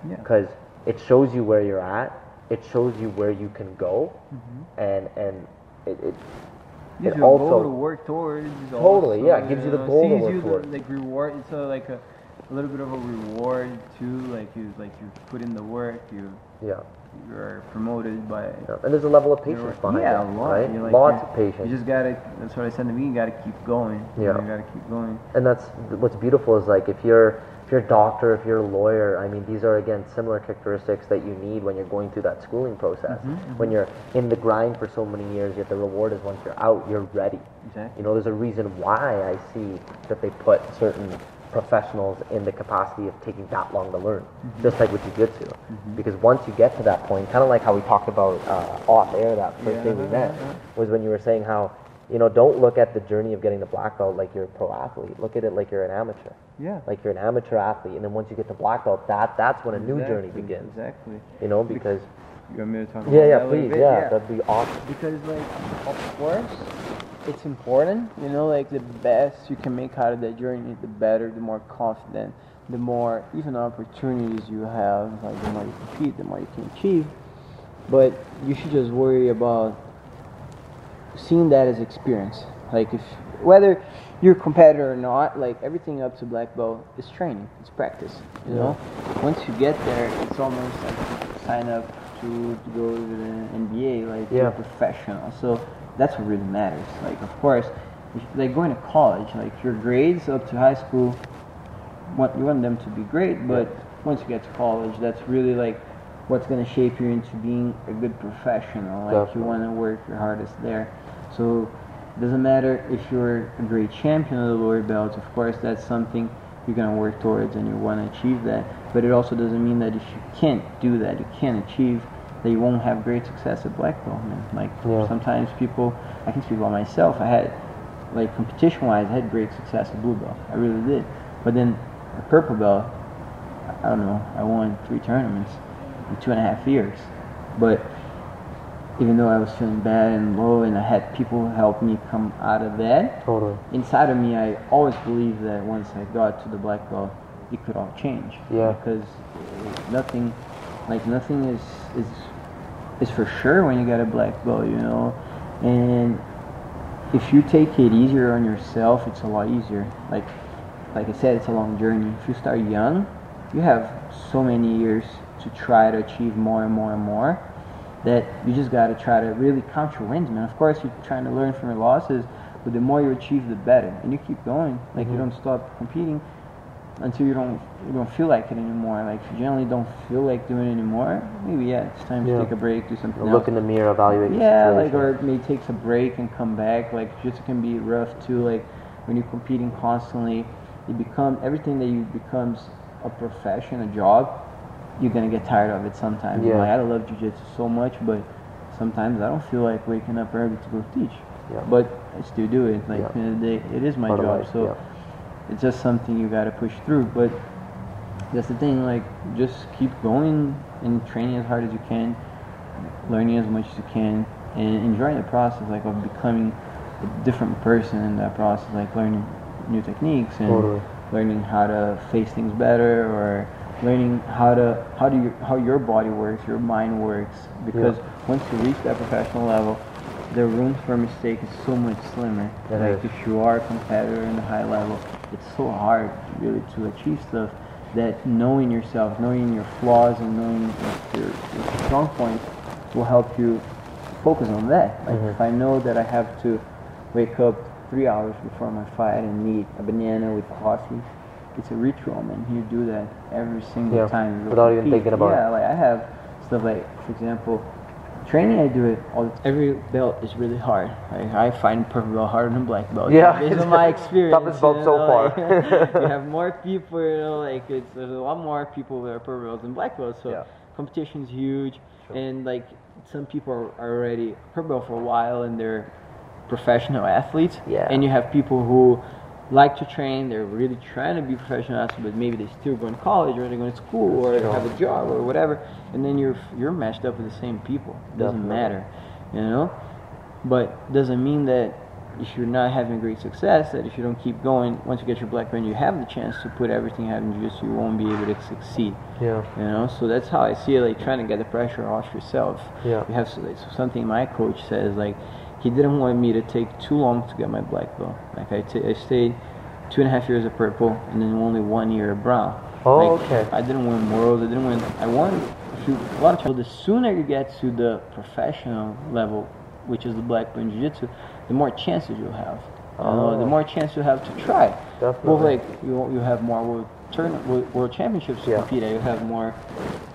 Yeah. because it shows you where you're at, it shows you where you can go, mm-hmm. and and it, it Gives it you a goal to also work towards. Totally, also, yeah, it gives you the uh, goal to sees work you the, towards. Like reward, it's a, like a a little bit of a reward too. Like you like you put in the work, you Yeah. you're promoted by. yeah. And there's a level of patience behind yeah, it, a lot. right? Like, Lots uh, you- of patience. You just gotta. That's what I said to me. You gotta keep going. Yeah. You gotta keep going. and that's what's beautiful is like if you're if you're a doctor, if you're a lawyer, I mean these are again similar characteristics that you need when you're going through that schooling process. Mm-hmm, mm-hmm. When you're in the grind for so many years, yet the reward is once you're out, you're ready. Exactly. You know, there's a reason why I see that they put certain professionals in the capacity of taking that long to learn, mm-hmm. just like with jiu-jitsu. Because once you get to that point, kind of like how we talked about uh, off air that first day we Yeah, met, yeah. was when you were saying how, you know, don't look at the journey of getting the black belt like you're a pro athlete. Look at it like you're an amateur. Yeah. Like you're an amateur athlete, and then once you get the black belt, that that's when a new journey begins. Exactly. You know, because You want me to talk yeah, about yeah, that a little please, bit? yeah, that'd be awesome. because like of course it's important you know like the best you can make out of that journey the better the more confident the more even opportunities you have like the more you compete the more you can achieve but you should just worry about seeing that as experience like if whether you're a competitor or not like everything up to black belt is training it's practice you know once you get there it's almost like sign up to, to go to the nba like Yeah. you're professional so that's what really matters like of course if, like going to college like your grades up to high school want, you want them to be great, but once you get to college, that's really like what's going to shape you into being a good professional. Like Definitely. you want to work your hardest there. So it doesn't matter if you're a great champion of the lower belts. Of course, that's something you're going to work towards and you want to achieve that. But it also doesn't mean that if you can't do that, you can't achieve that you won't have great success at black belt. Man. Like Yeah. sometimes people, I can speak about myself. I had like competition-wise, I had great success at blue belt. I really did. But then the purple belt, I don't know. I won three tournaments in two and a half years. But even though I was feeling bad and low, and I had people help me come out of that, Totally. inside of me, I always believed that once I got to the black belt, it could all change. Yeah. Because uh, nothing, like nothing is is is for sure when you got a black belt, you know. And if you take it easier on yourself, it's a lot easier. Like like I said, it's a long journey. If you start young, you have so many years to try to achieve more and more and more that you just got to try to really count your wins, man. Of course, you're trying to learn from your losses, but the more you achieve, the better. And you keep going. Like you mm-hmm. don't stop competing until you don't you don't feel like it anymore. Like if you generally don't feel like doing it anymore, maybe yeah, it's time Yeah. to take a break, do something else. Look in the mirror, evaluate Yeah, like or maybe takes a break and come back. Like just can be rough too. Like when you're competing constantly, you become everything that you becomes a profession, a job. You're gonna get tired of it sometimes. Yeah. Like I love jujitsu so much, but sometimes I don't feel like waking up early to go teach. Yeah. But I still do it. Like Yeah. the end of the day, it is my Part job. life, so yeah. it's just something you gotta push through. But that's the thing. Like just keep going and training as hard as you can learning as much as you can and enjoying the process like of becoming a different person in that process like learning new techniques and Totally. learning how to face things better or learning how to how do you how your body works your mind works because once you reach that professional level the room for mistake is so much slimmer It like is. if you are a competitor in the high level it's so hard really to achieve stuff that knowing yourself knowing your flaws and knowing like, your, your strong points will help you focus on that. Like if mm-hmm. I know that I have to wake up three hours before my fight and eat a banana with coffee, it's a ritual, man. You do that every single Yeah, time. without even thinking about yeah, it. Yeah, like I have stuff like, for example, training. I do it all. The Every belt is really hard. Like I find purple belt harder than black belt. Yeah, based it's on my experience. toughest belt you so know, far. like, you have more people. You know, like it's there's a lot more people that are purple belts than black belts. So Yeah. competition's huge, and like some people are are already purple belt for a while and they're professional athletes. Yeah. And you have people who like to train. They're really trying to be professional athletes, but maybe they still go to college or they're going to school or Sure. have a job or whatever. And then you're you're matched up with the same people. Doesn't Definitely. matter, you know. But doesn't mean that if you're not having great success, that if you don't keep going, once you get your black belt, you have the chance to put everything you have in jiu-jitsu, you won't be able to succeed. Yeah. You know, so that's how I see it. Like trying to get the pressure off yourself. Yeah. You have so- so something my coach says like he didn't want me to take too long to get my black belt. Like I, t- I stayed two and a half years of purple, and then only one year of brown. Oh, Like, okay. I didn't win worlds. I didn't win. I won a, few, a lot of times. The sooner you get to the professional level, which is the black belt in jiu-jitsu, the more chances you'll have. Uh, oh. the more chance you have to try. Both Definitely. like you, you have more world world, championships to Yeah. compete at. You have more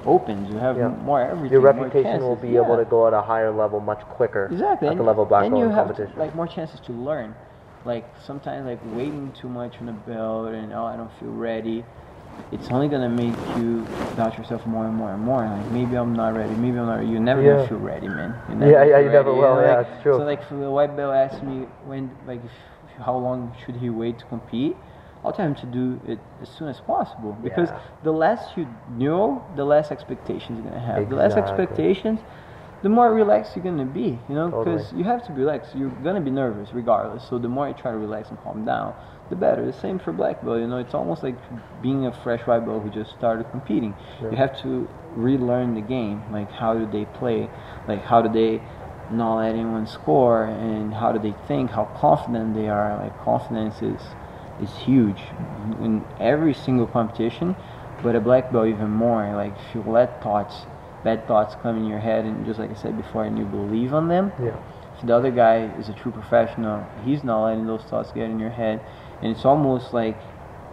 opens. You have Yeah. more everything. Your reputation will be able to go at a higher level much quicker. Exactly. At and, the level of black and belt you have competition. like more chances to learn. Like sometimes like waiting too much on the belt and oh I don't feel ready. It's only gonna make you doubt yourself more and more and more. Like maybe I'm not ready. Maybe I'm not. Ready. You're never Yeah. gonna feel ready, man. Yeah, yeah, you never ready. will, know, yeah, like- it's true. So like for the white belt asked me when like if, how long should he wait to compete. I'll tell him to do it as soon as possible because Yeah. the less you know, the less expectations you're gonna have. The less expectations, the more relaxed you're gonna be. You know, Totally. because you have to be relaxed. You're gonna be nervous regardless. So the more you try to relax and calm down, the better. The same for black belt. You know, it's almost like being a fresh white belt who just started competing. You have to relearn the game. Like how do they play? Like how do they not let anyone score? And how do they think? How confident they are? Like confidence is is huge in every single competition. But a black belt even more. Like if you let thoughts, bad thoughts come in your head, and just like I said before, and you believe on them, Yeah. if the other guy is a true professional, he's not letting those thoughts get in your head, and it's almost like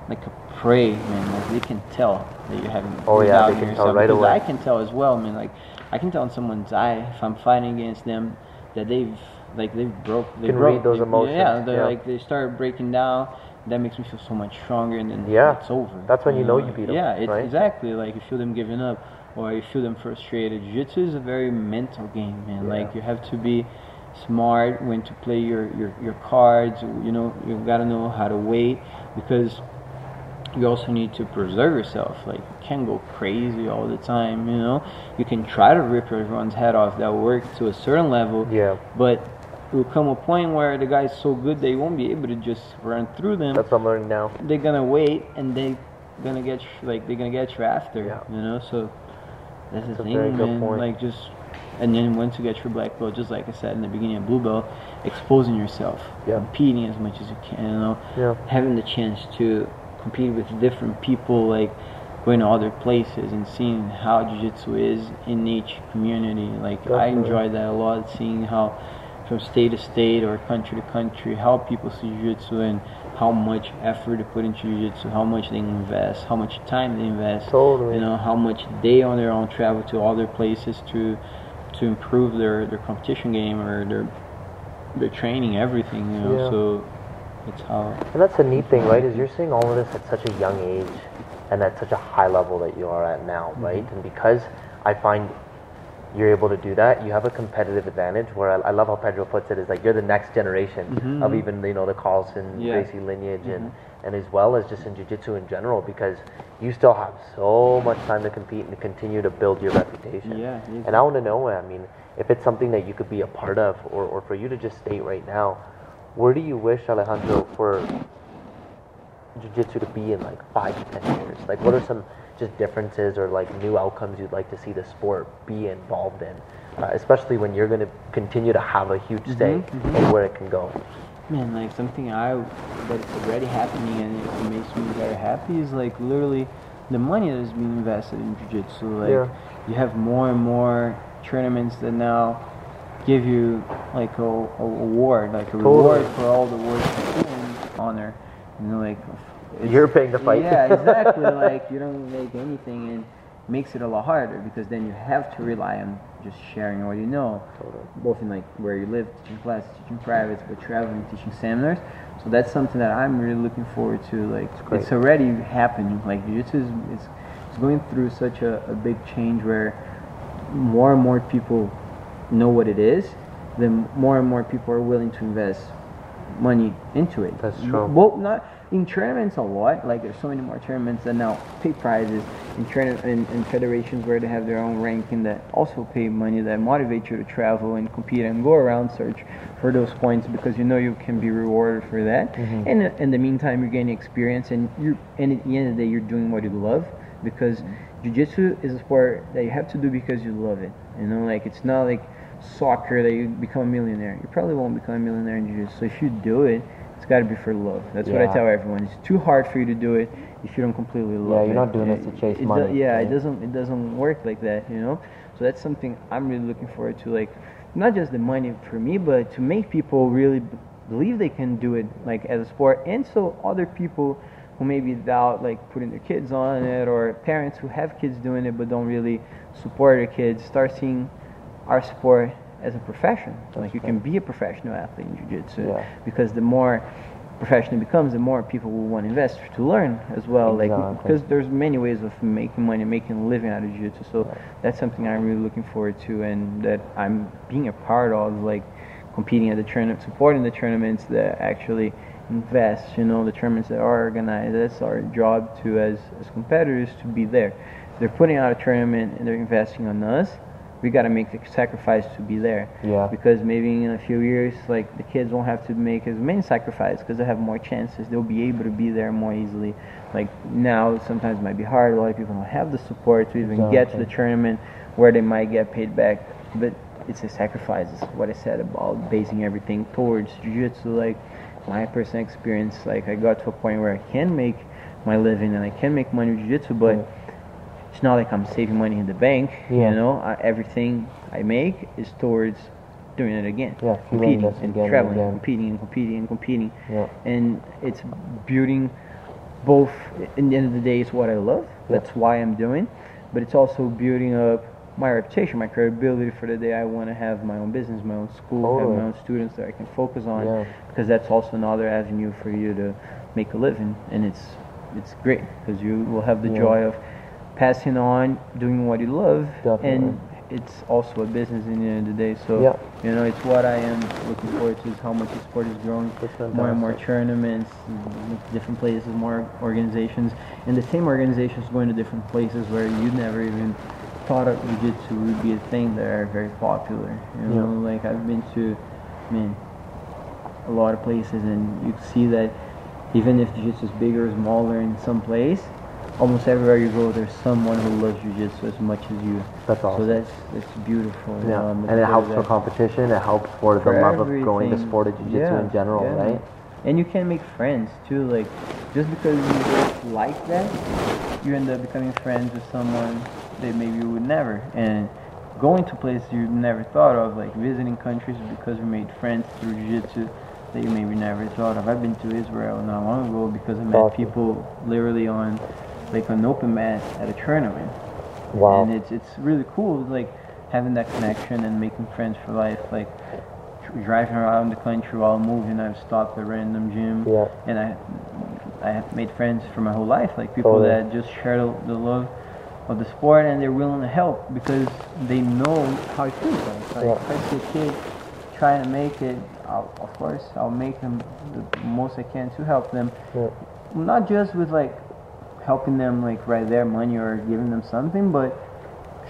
like a prey, man. Like they can tell that you're having Oh, yeah, they can tell yourself. right because away. I can tell as well, man. Like I can tell in someone's eye if I'm fighting against them that they've like they've broke. They Can read those emotions, Yeah, they're yeah. like they start breaking down. That makes me feel so much stronger, and then Yeah, it's over. that's when you know you beat 'em, Yeah, it's right? exactly like you feel them giving up, or you feel them frustrated. Jiu-jitsu is a very mental game, man. Yeah. Like you have to be smart when to play your, your, your cards. You know, you've got to know how to wait because you also need to preserve yourself. Like you can't go crazy all the time. You know, you can try to rip everyone's head off. That work to a certain level. Yeah. But it will come a point where the guy's so good they won't be able to just run through them. That's what I'm learning now. they're gonna wait and they're gonna get you, like they're gonna get you after. Yeah. You know, so that's That's the thing, man. Like just and then once you get your black belt, just like I said in the beginning of blue belt, exposing yourself, Yeah. competing as much as you can. You know, Yeah. having the chance to compete with different people, like going to other places and seeing how jiu-jitsu is in each community. Like I Definitely. enjoy that a lot, seeing how from state to state or country to country, how people see jiu-jitsu and how much effort they put into jiu-jitsu, how much they invest, how much time they invest. Totally. You know, how much they on their own travel to other places to to improve their, their competition game or their their training, everything, you know. Yeah. So it's how And that's the neat thing, right? Is you're seeing all of this at such a young age and at such a high level that you are at now, Mm-hmm. right? And because I find you're able to do that, you have a competitive advantage. Where I, I love how Pedro puts it is like you're the next generation of even you know the Carlson, Mm-hmm. Yeah. Mm-hmm. Gracie lineage, and and as well as just in jiu-jitsu in general, because you still have so much time to compete and to continue to build your reputation. Yeah, And I want to know, I mean, if it's something that you could be a part of, or, or for you to just state right now, where do you wish Alejandro for jiu-jitsu to be in like five to ten years? Like, what are some just differences or like new outcomes you'd like to see the sport be involved in, uh, especially when you're going to continue to have a huge stake in where it can go? Man, like something I that is already happening and it makes me very happy is like literally the money that is being invested in jiu-jitsu. Like Yeah. you have more and more tournaments that now give you like a, a award, like a Totally. reward for all the work you put in honor. You know, like You're paying the fight. Yeah, exactly. like you don't make anything and makes it a lot harder because then you have to rely on just sharing what you know, Totally. both in like where you live, teaching classes, teaching privates, but traveling, teaching seminars. So that's something that I'm really looking forward to. Like great. it's already happening. Like jiu-jitsu is, is, is going through such a, a big change where more and more people know what it is, then more and more people are willing to invest money into it. That's true. Well, not in tournaments a lot. Like there's so many more tournaments that now pay prizes in tourna- in, in federations where they have their own ranking that also pay money that motivate you to travel and compete and go around search for those points because you know you can be rewarded for that. Mm-hmm. And in the meantime, you're gaining experience and you and at the end of the day, you're doing what you love because jiu-jitsu is a sport that you have to do because you love it. You know, like it's not like soccer that you become a millionaire. You probably won't become a millionaire in jiu-jitsu. So if you do it, it's got to be for love. That's what I tell everyone. It's too hard for you to do it if you don't completely love it. Yeah, you're not doing this to It- chase it do- money, yeah, it doesn't it doesn't work like that, you know. So that's something I'm really looking forward to, like not just the money for me, but to make people really believe they can do it, like as a sport, and so other people who maybe doubt like putting their kids on it, or parents who have kids doing it but don't really support their kids, start seeing our sport as a profession. like you can be a professional athlete in jiu-jitsu Yeah. because the more professional it becomes, the more people will want to invest to learn as well. Like because there's many ways of making money, making a living out of jiu-jitsu. So that's something I'm really looking forward to, and that I'm being a part of, like competing at the tournament, supporting the tournaments that actually invest. You know, the tournaments that are organized. That's our job to as as competitors to be there. They're putting out a tournament and they're investing on us. We got to make the sacrifice to be there Yeah. because maybe in a few years, like the kids won't have to make as many sacrifices because they have more chances. They'll be able to be there more easily. Like now, sometimes it might be hard. A lot of people don't have the support to even get to the tournament where they might get paid back. But it's a sacrifice. It's what I said about basing everything towards jiu-jitsu. Like my personal experience, like I got to a point where I can make my living and I can make money with jiu-jitsu, but it's not like I'm saving money in the bank. Yeah. You know, I, everything I make is towards doing it again. Yeah, competing and again traveling, competing and competing and competing. Yeah. And it's building both. In the end of the day, it's what I love. That's why I'm doing. But it's also building up my reputation, my credibility for the day I want to have my own business, my own school, have my own students that I can focus on. Yeah. Because that's also another avenue for you to make a living, and it's it's great because you will have the Yeah. joy of passing on, doing what you love, Definitely. and it's also a business in the end of the day. So Yeah. you know, it's what I am looking forward to is how much the sport is growing. More and more tournaments, different places, more organizations, and the same organizations going to different places where you never even thought of jiu-jitsu would be a thing that are very popular. You know, like I've been to, I mean, a lot of places, and you see that even if jiu-jitsu is bigger or smaller in some place, almost everywhere you go, there's someone who loves jiu-jitsu as much as you. That's awesome. So that's that's beautiful. Yeah, um, and it helps for competition. It helps for the for love of growing the sport of jiu-jitsu Yeah, in general, yeah. right? And you can make friends too. Like just because you both like that, you end up becoming friends with someone that maybe you would never. And going to places you never thought of, like visiting countries because we made friends through jiu-jitsu that you maybe never thought of. I've been to Israel not long ago because I met Awesome. people literally on like an open mat at a tournament. Wow. And it's it's really cool, like having that connection and making friends for life. Like driving around the country while moving, I've stopped at random gym, Yeah. and I I have made friends for my whole life. Like people oh, Totally. that just share the, the love of the sport and they're willing to help because they know how it feels like. Like Yeah. if I see a kid trying to make it, I'll, of course I'll make them the most I can to help them Yeah. not just with like helping them like write their money or giving them something, but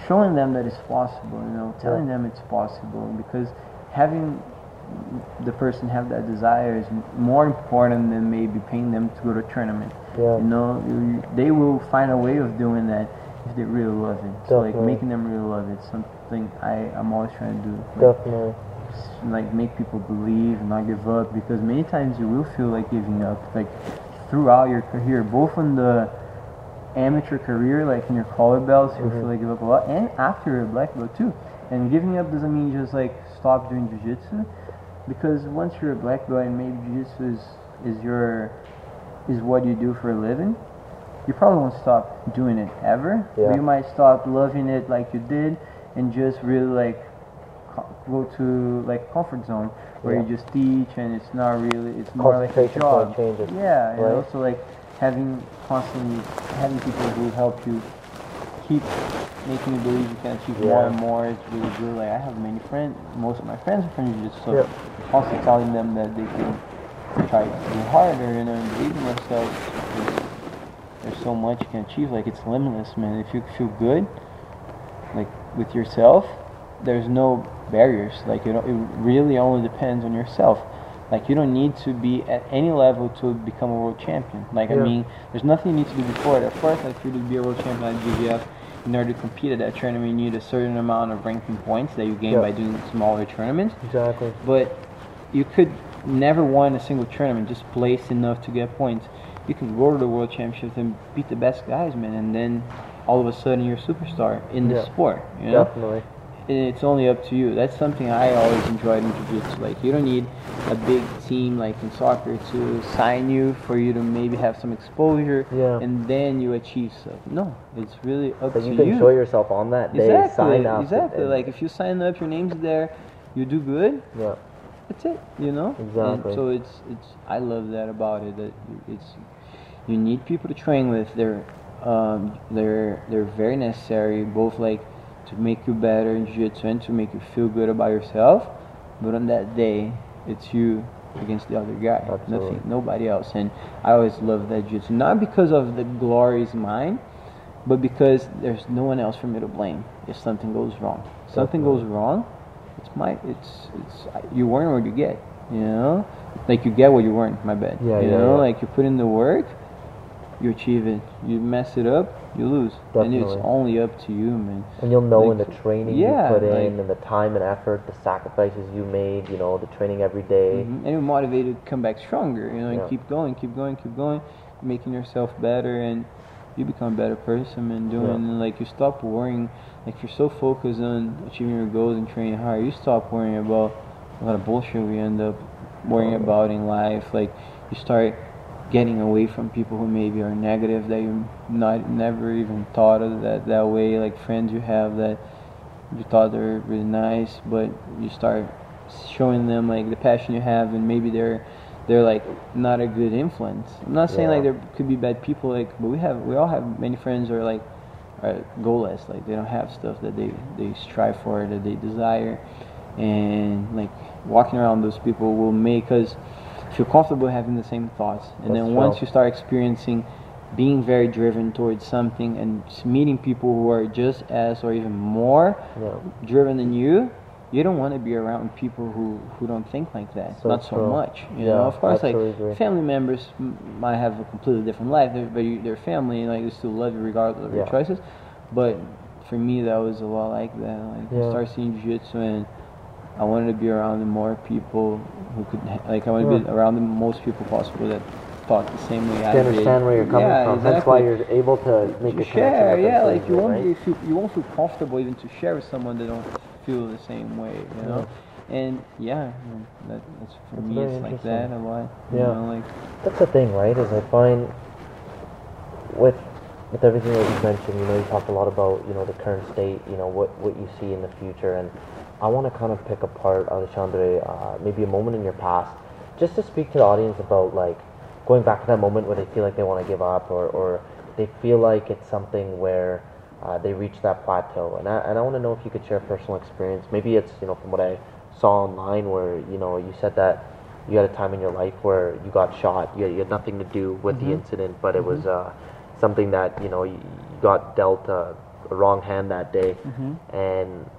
showing them that it's possible. You know, telling them it's possible because having the person have that desire is more important than maybe paying them to go to a tournament. Yeah. You know, they will find a way of doing that if they really love it. So like making them really love it, something I I'm always trying to do. Like, Definitely. like make people believe and not give up because many times you will feel like giving up like throughout your career both on the amateur career like in your collar belts you'll mm-hmm. feel like give up a lot and after your black belt too and giving up doesn't mean just like stop doing jiu-jitsu because once you're a black belt and maybe jiu-jitsu is, is your is what you do for a living you probably won't stop doing it ever Yeah. but you might stop loving it like you did and just really like co- go to like comfort zone where Yeah. you just teach and it's not really it's more like a job changes, yeah and right? also like having constantly having people who help you keep making you believe you can achieve more and more. It's really good. Like I have many friends most of my friends are from jiu-jitsu so Yeah. constantly telling them that they can try to do harder you know and believe in themselves. There's so much you can achieve. Like it's limitless man. If you feel good like with yourself there's no barriers. Like you know it really only depends on yourself like you don't need to be at any level to become a world champion like i mean there's nothing you need to do before it of course like for you to be a world champion at IBJJF in order to compete at that tournament you need a certain amount of ranking points that you gain Yeah. by doing smaller tournaments Exactly. but you could never win a single tournament, just place enough to get points, you can go to the world championships and beat the best guys, man, and then all of a sudden you're a superstar in the Yeah. sport. You know, Definitely. It's only up to you. That's something I always enjoyed in jiu-jitsu. Like you don't need a big team like in soccer to sign you for you to maybe have some exposure, Yeah. and then you achieve stuff. No, it's really up But to you can you. Can show yourself on that day, exactly, sign up. exactly. and- like if you sign up, your name's there, you do good. yeah. That's it, you know. Exactly. And so it's it's I love that about it. That you- it's you need people to train with. They're um, they're they're very necessary, both like to make you better in jiu-jitsu and to make you feel good about yourself. But on that day, it's you against the other guy, Absolutely. nothing, nobody else. And I always love that jiu-jitsu, not because of the glory is mine, but because there's no one else for me to blame if something goes wrong. Something Definitely. goes wrong, it's my it's it's you earn what you get. You know, like you get what you earn. My bad. Yeah, you yeah, know, yeah. like you put in the work, you achieve it. You mess it up, you lose. And it's only up to you, man. And you'll know in the training yeah, you put in like- and the time and effort, the sacrifices you made, you know, the training every day. Mhm. And you're motivated to come back stronger, you know, and Yeah. keep going, keep going, keep going, making yourself better, and you become a better person and doing, Yeah. and like you stop worrying, like if you're so focused on achieving your goals and training hard, you stop worrying about a lot of bullshit we end up worrying about in life. Like you start getting away from people who maybe are negative that you not never even thought of that that way. Like friends you have that you thought they were really nice, but you start showing them like the passion you have, and maybe they're they're like not a good influence. I'm not saying Yeah. like there could be bad people, like, but we have we all have many friends who are like are goalless, like they don't have stuff that they they strive for that they desire, and like walking around those people will make us feel comfortable having the same thoughts, and That's then once true. you start experiencing being very driven towards something and meeting people who are just as or even more Yeah. driven than you, you don't want to be around people who, who don't think like that. So Not so true. much. You Yeah, know, of course, like agree. family members m- might have a completely different life, but you, they're family, and like they still love you regardless of your choices. But for me, that was a lot like that. Like Yeah. I started seeing jiu-jitsu, and I wanted to be around the more people who could, like I wanted to be around the most people possible that thought the same way I did. understand where you're coming yeah, from. Exactly That's why you're able to make to a share, yeah, like you won't right? you feel, you won't feel comfortable even to share with someone that don't feel the same way, you know. And yeah, that, that's for That's me. It's like that a lot. You Yeah. know, like That's the thing, right? Is I find with with everything that you mentioned, you know, you talked a lot about you know the current state, you know what what you see in the future, and I want to kind of pick apart Alexandre, uh, maybe a moment in your past, just to speak to the audience about like going back to that moment where they feel like they want to give up, or or they feel like it's something where uh, they reach that plateau, and I and I want to know if you could share a personal experience. Maybe it's you know from what I saw online where you know you said that you had a time in your life where you got shot. You, you had nothing to do with the incident, but it was uh, something that you know you, you got dealt a, a wrong hand that day, and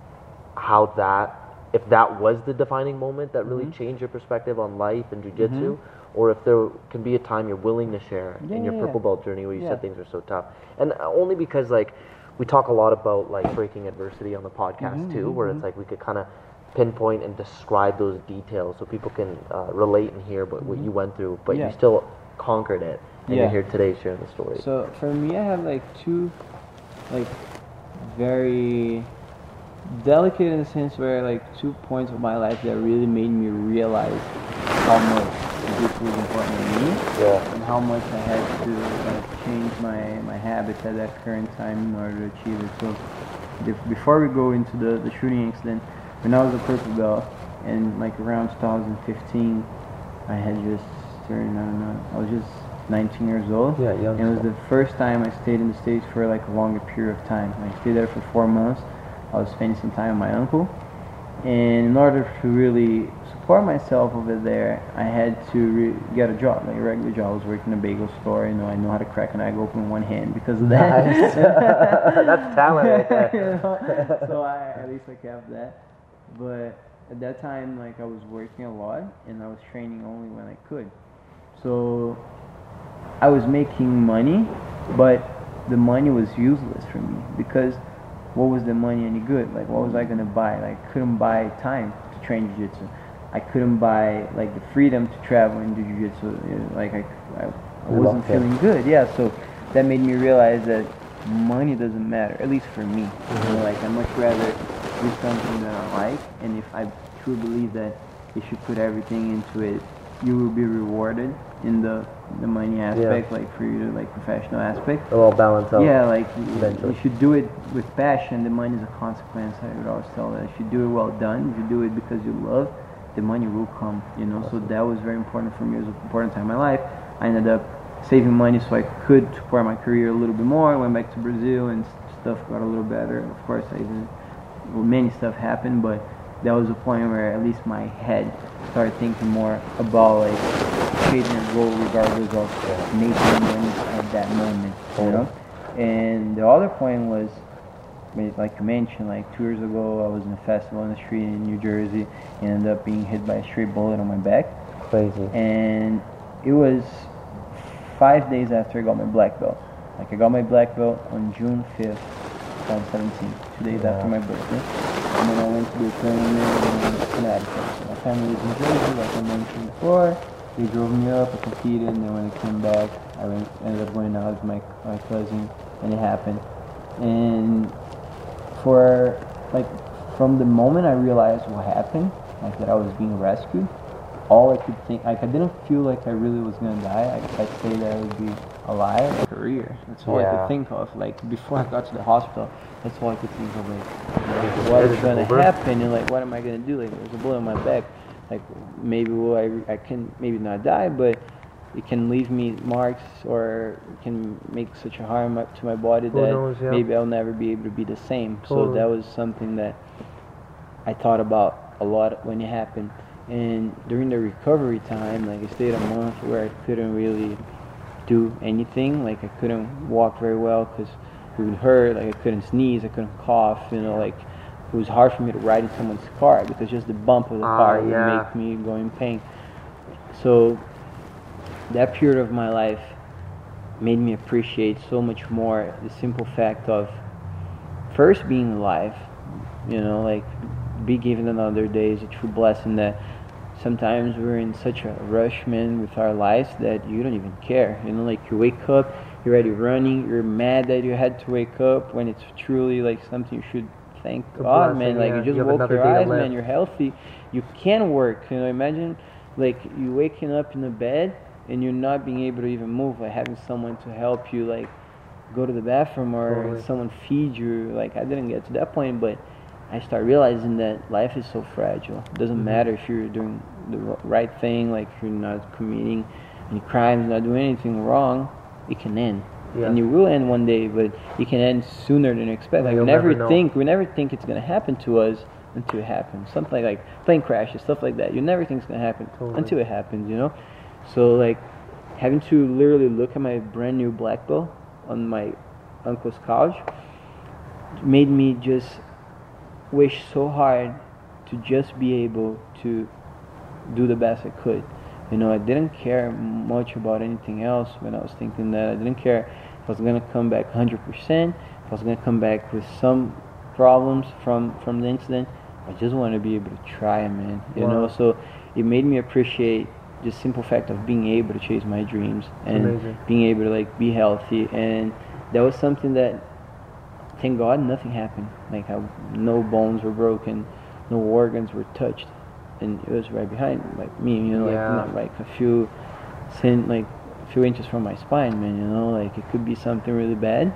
how that if that was the defining moment that really changed your perspective on life and jujitsu, or if there can be a time you're willing to share Yeah, in your yeah, purple belt journey where you Yeah. said things were so tough, and uh, only because like we talk a lot about like breaking adversity on the podcast Mm-hmm, too, where it's like we could kind of pinpoint and describe those details so people can uh, relate and hear what, what you went through, but Mm-hmm. You still conquered it, and you're here today sharing the story. So for me, I have like two, like very delicate in the sense where like two points of my life that really made me realize how much this was important to me yeah, and how much I had to like, change my, my habits at that current time in order to achieve it. So the, before we go into the, the shooting incident, when I was a purple belt and like around 2015, I had just turned, I don't know, I was just 19 years old. Yeah, young And it was the first time I stayed in the States for like a longer period of time. I stayed there for four months. I was spending some time with my uncle. And in order to really support myself over there, I had to re- get a job, like a regular job. I was working in a bagel store. You know, I know how to crack an egg open with one hand because of that. Nice. That's talent right there. You know? So I, at least I kept that. But at that time, like I was working a lot and I was training only when I could. So I was making money, but the money was useless for me because what was the money any good? Like what was I gonna buy? Like couldn't buy time to train jiu-jitsu. I couldn't buy like the freedom to travel and do jiu-jitsu. Like I, I, I wasn't feeling good. Yeah, so that made me realize that money doesn't matter, at least for me. You know, like I much rather do something that I like, and if I truly believe that if you put everything into it, you will be rewarded in the the money aspect, like for you like professional aspect. It will balance out. Yeah, like eventually. you should do it with passion. The money is a consequence. I would always tell that. If you do it well done, if you do it because you love, the money will come. You know, so that was very important for me. It was an important time in my life. I ended up saving money so I could support my career a little bit more. I went back to Brazil and stuff got a little better. Of course, I even well, many stuff happened, but that was a point where at least my head started thinking more about like chasing a goal regardless of making money at that moment, you know. And the other point was, like you mentioned, like two years ago, I was in a festival on the street in New Jersey, and ended up being hit by a straight bullet on my back, Crazy. and it was five days after I got my black belt. Like I got my black belt on June 5th, 2017, two days after my birthday. And then I went to the tournament in uh, Connecticut. So my family was in Jersey, like I mentioned before. They drove me up, I competed, and then when I came back, I went, ended up going out with my, my cousin, and it happened. And for, like, from the moment I realized what happened, like that I was being rescued, all I could think, like I didn't feel like I really was gonna die. I, I'd say that I would be alive. Career. That's all I could think of. Like before I got to the hospital, that's all I could think of. Like, like what is gonna over? happen and like what am I gonna do? Like there's a bullet on my back. Like maybe will I I can maybe not die, but it can leave me marks or it can make such a harm up to my body that knows, yeah. maybe I'll never be able to be the same. So that was something that I thought about a lot when it happened. And during the recovery time, like I stayed a month where I couldn't really do anything. Like I couldn't walk very well because it would hurt. Like I couldn't sneeze. I couldn't cough. You know, like it was hard for me to ride in someone's car because just the bump of the Ah, car would yeah. make me go in pain. So that period of my life made me appreciate so much more the simple fact of first being alive you know like be given another day is a true blessing that sometimes we're in such a rush man with our lives that you don't even care. You know like you wake up you're already running you're mad that you had to wake up when it's truly like something you should thank A god man. like yeah. you just You woke your eyes man you're healthy you can work. You know imagine like you waking up in a bed and you're not being able to even move like having someone to help you like go to the bathroom or Totally. someone feed you. Like i didn't get to that point but i start realizing that life is so fragile. It doesn't Mm-hmm. matter if you're doing the right thing like you're not committing any crimes not doing anything wrong it can end. Yeah. and it will end one day but it can end sooner than you expect. Like we You'll never never think we never think it's going to happen to us until it happens. Something like plane crashes stuff like that. You never think it's going to happen Totally. until it happens you know? So like having to literally look at my brand new black belt on my uncle's couch made me just wish so hard to just be able to do the best I could. You know, I didn't care much about anything else when I was thinking that. I didn't care if I was gonna come back 100%, if I was gonna come back with some problems from from the incident. I just want to be able to try, man. You know, so it made me appreciate the simple fact of being able to chase my dreams and being able to like be healthy and that was something that thank god nothing happened like I, no bones were broken no organs were touched and it was right behind like me you know Yeah. like not like a few cent like a few inches from my spine man you know like it could be something really bad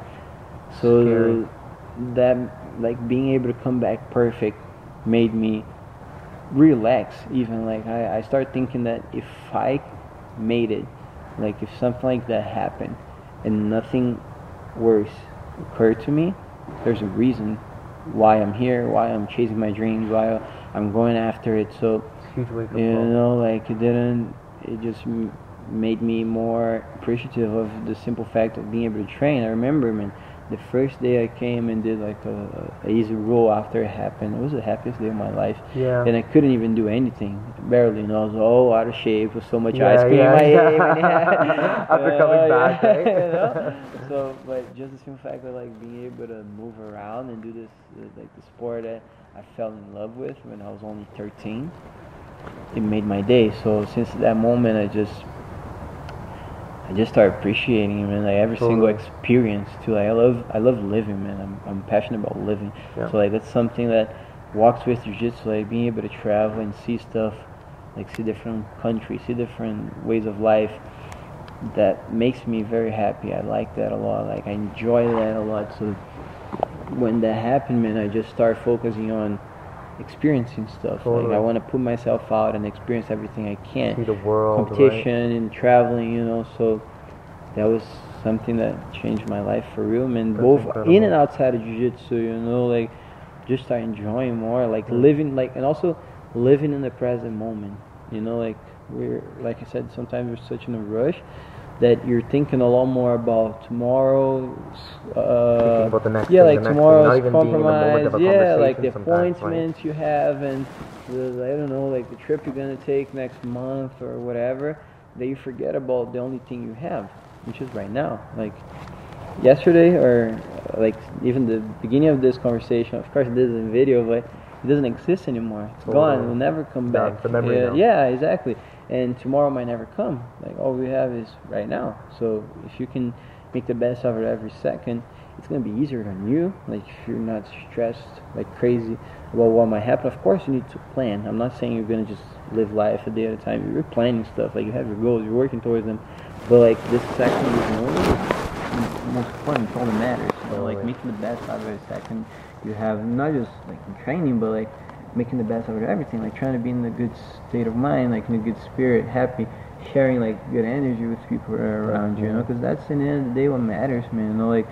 so Scary. that like being able to come back perfect made me relax even like I, I start thinking that if I made it like if something like that happened and nothing worse occurred to me there's a reason why I'm here why I'm chasing my dreams why I'm going after it. So Huge wake up you know like it didn't it just made me more appreciative of the simple fact of being able to train. I remember man the first day i came and did like a, a easy roll after it happened it was the happiest day of my life Yeah. and i couldn't even do anything barely you know i was all out of shape with so much Yeah, ice cream yeah, in my yeah. head when it happened. After coming back, right? you know? so but just the simple fact of like being able to move around and do this uh, like the sport that i fell in love with when i was only 13 it made my day. So since that moment, I just I just start appreciating it, man. Like every single experience too. Like I love I love living, man. I'm I'm passionate about living. Yeah. So like that's something that walks with jiu-jitsu. Like being able to travel and see stuff, like see different countries, see different ways of life. That makes me very happy. I like that a lot. Like I enjoy that a lot. So when that happened, man, I just start focusing on experiencing stuff. Like I want to put myself out and experience everything I can See the world, competition and traveling, you know. So that was something that changed my life for real, man. That's Both in and outside of jiu-jitsu, you know, like just start enjoying more, like mm. living, like, and also living in the present moment. You know, like we're, like I said, sometimes we're such in a rush that you're thinking a lot more about tomorrow. Uh, about the next yeah, thing, like the next thing, tomorrow's not even being in the compromise. yeah, like the sometimes, right? appointments you have and the, I don't know, like the trip you're gonna take next month or whatever, that you forget about the only thing you have, which is right now. Like yesterday or like even the beginning of this conversation, of course this is in video, but it doesn't exist anymore. It's Totally. gone. It will never come back. it's a memory yeah, yeah, exactly. And tomorrow might never come. Like all we have is right now. So if you can make the best of it every second, it's gonna be easier on you. Like if you're not stressed like crazy about what might happen. Of course you need to plan. I'm not saying you're gonna just live life a day at a time. You're planning stuff. Like you have your goals, you're working towards them. But like this second is is most important. It's all that matters. Know, like making the best out of every second you have, not just like in training, but like making the best out of everything. Like trying to be in a good state of mind, like in a good spirit, happy, sharing like good energy with people around you. You know, because that's in the end of the day what matters, man. You know, like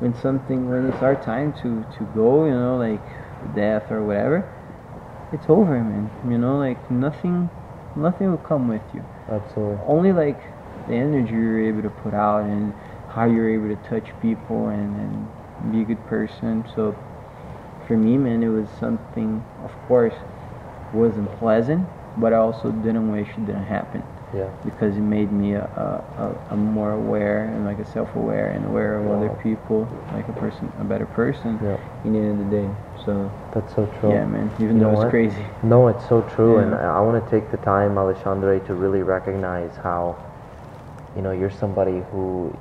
when something when it's our time to to go, you know, like death or whatever, it's over, man. You know, like nothing, nothing will come with you Absolutely. only like the energy you're able to put out and how you're able to touch people and, and be a good person. So for me, man, it was something, of course, wasn't pleasant, but I also didn't wish it didn't happen Yeah. because it made me a, a, a, more aware and like a self-aware and aware of other people, like a person, a better person Yeah. in the end of the day. So That's so true. yeah, man, even You though it's what? crazy. No, it's so true, and I, I want to take the time, Alexandre, to really recognize how, you know, you're somebody who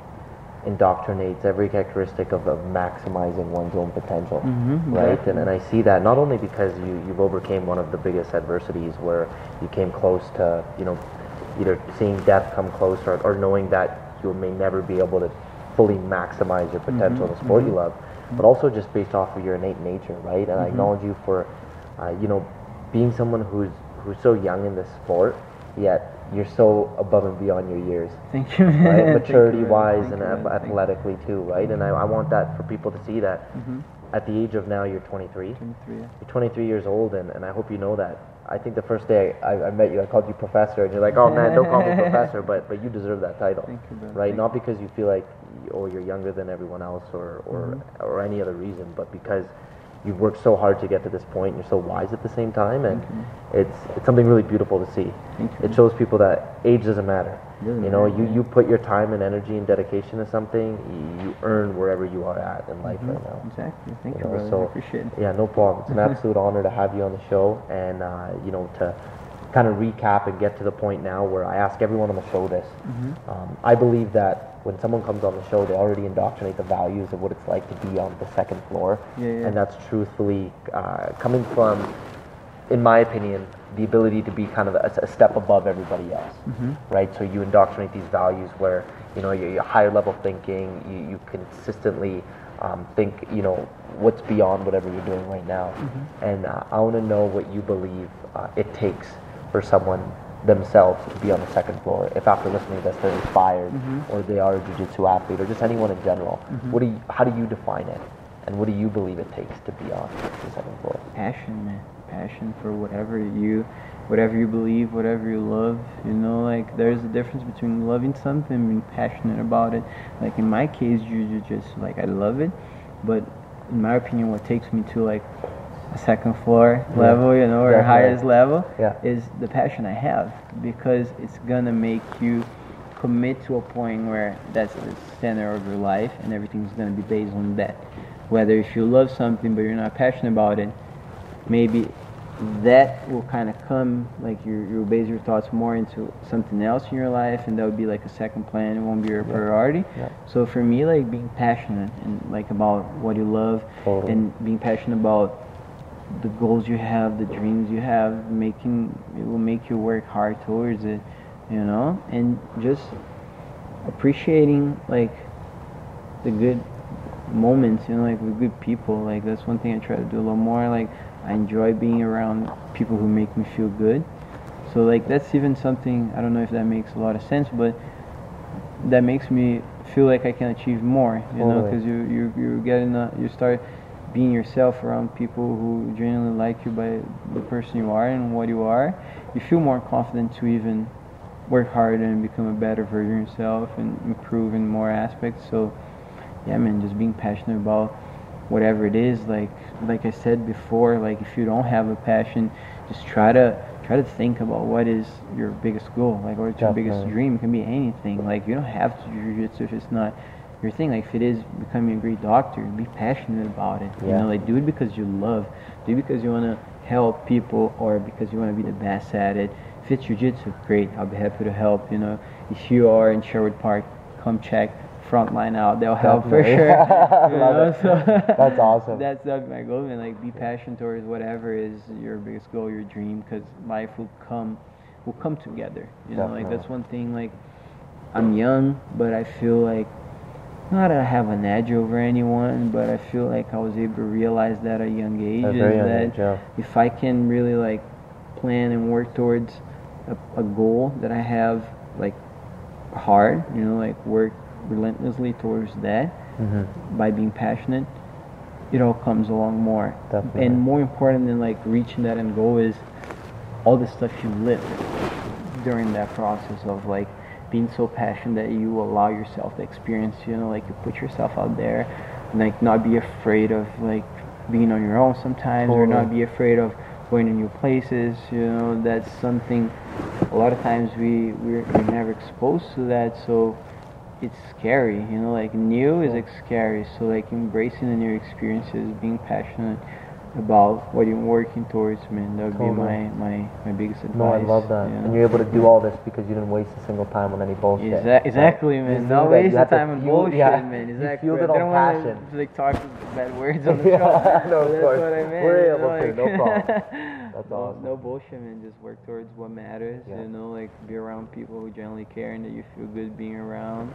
indoctrinates every characteristic of, of maximizing one's own potential, Mhm, right? And, and I see that not only because you you've overcame one of the biggest adversities where you came close to, you know, either seeing death come close or, or knowing that you may never be able to fully maximize your potential in the sport you love, but also just based off of your innate nature, right? And I acknowledge you for, uh, you know, being someone who's who's so young in this sport, yet you're so above and beyond your years, Thank you, man. right? You, Maturity man. wise Thank and you, man. ath- Thank you. athletically too, right? And I, I want that for people to see that Mhm. at the age of now you're 23. 23, yeah. You're 23 years old, and, and I hope you know that. I think the first day I, I met you, I called you professor, and you're like, "Oh man, don't call me professor," but but you deserve that title, Thank you, right? Thank Not because you feel like or you're younger than everyone else, or or Mm-hmm. or any other reason, but because you've worked so hard to get to this point. And you're so wise at the same time, and it's it's something really beautiful to see. It shows people that age doesn't matter. Doesn't you know, matter, you, you put your time and energy and dedication to something, you, you earn wherever you are at in life right now. Exactly. Thank You you, know, so- I appreciate it. Yeah, no problem. It's an absolute honor to have you on the show, and uh, you know to kind of recap and get to the point now where I ask everyone on the show this. Mm-hmm. Um, I believe that when someone comes on the show, they already indoctrinate the values of what it's like to be on the second floor, Yeah, yeah. and that's truthfully uh, coming from, in my opinion, the ability to be kind of a, a step above everybody else, Mm-hmm. right? So you indoctrinate these values where you know you're, you're higher level thinking, you, you consistently um, think you know what's beyond whatever you're doing right now, Mm-hmm. and uh, I want to know what you believe uh, it takes for someone themselves to be on the second floor. If after listening to this they're inspired, Mm-hmm. or they are a jiu-jitsu athlete, or just anyone in general, what do you, how do you define it, and what do you believe it takes to be on the second floor? Passion, man. Passion for whatever you, whatever you believe, whatever you love. You know, like there's a difference between loving something and being passionate about it. Like in my case, just like I love it, but in my opinion, what takes me to like second floor Yeah, level, you know, or definitely. highest level, Yeah. is the passion I have because it's gonna make you commit to a point where that's the center of your life and everything's gonna be based on that. Whether if you love something but you're not passionate about it, maybe that will kind of come like you you'll base your thoughts more into something else in your life and that would be like a second plan it won't be your priority Yeah. so for me like being passionate and like about what you love Totally. and being passionate about the goals you have the dreams you have making it will make you work hard towards it you know and just appreciating like the good moments, you know, like with good people. Like that's one thing I try to do a little more. Like I enjoy being around people who make me feel good. So like that's even something I don't know if that makes a lot of sense, but that makes me feel like I can achieve more. You know, because you you you get in a, you start being yourself around people who genuinely like you by the person you are and what you are. You feel more confident to even work harder and become a better version of yourself and improve in more aspects. So yeah man just being passionate about whatever it is like like i said before like if you don't have a passion just try to try to think about what is your biggest goal like what's your biggest dream it can be anything like you don't have to do jiu-jitsu if it's not your thing like if it is becoming a great doctor be passionate about it. You know like do it because you love do it because you want to help people or because you want to be the best at it. If it's jiu-jitsu great. I'll be happy to help you know. If you are in sherwood park come check frontline out. They'll help for sure. You know, so That's awesome. that's that's my goal and like be passionate towards whatever is your biggest goal your dream because life will come will come together. You know like that's one thing like i'm young but i feel like not that i have an edge over anyone but i feel like i was able to realize that at a young age a young that age, yeah. if i can really like plan and work towards a, a goal that i have like hard you know like work relentlessly towards that Mm-hmm. by being passionate, it all comes along more. Definitely. And more important than like reaching that end goal is all the stuff you live during that process of like being so passionate that you allow yourself to experience, you know, like you put yourself out there and like not be afraid of like being on your own sometimes or not be afraid of going to new places, you know, that's something a lot of times we, we're, we're never exposed to that so it's scary, you know, like new is like scary. So like embracing the new experiences, being passionate about what you're working towards, man, that would be my, my, my biggest advice. No, I love that. you And you're able to do all this because you didn't waste a single time on any bullshit. Exa- exactly, You man. Not waste to time on bullshit, yeah, man. you Exactly. fueled it I on passion. like talk bad words on the Yeah, show. no, of That's course. what I meant. We're you able to, no like- problem. That's no, awesome. No bullshit, man. Just work towards what matters. Yeah. You know, like be around people who generally care and that you feel good being around.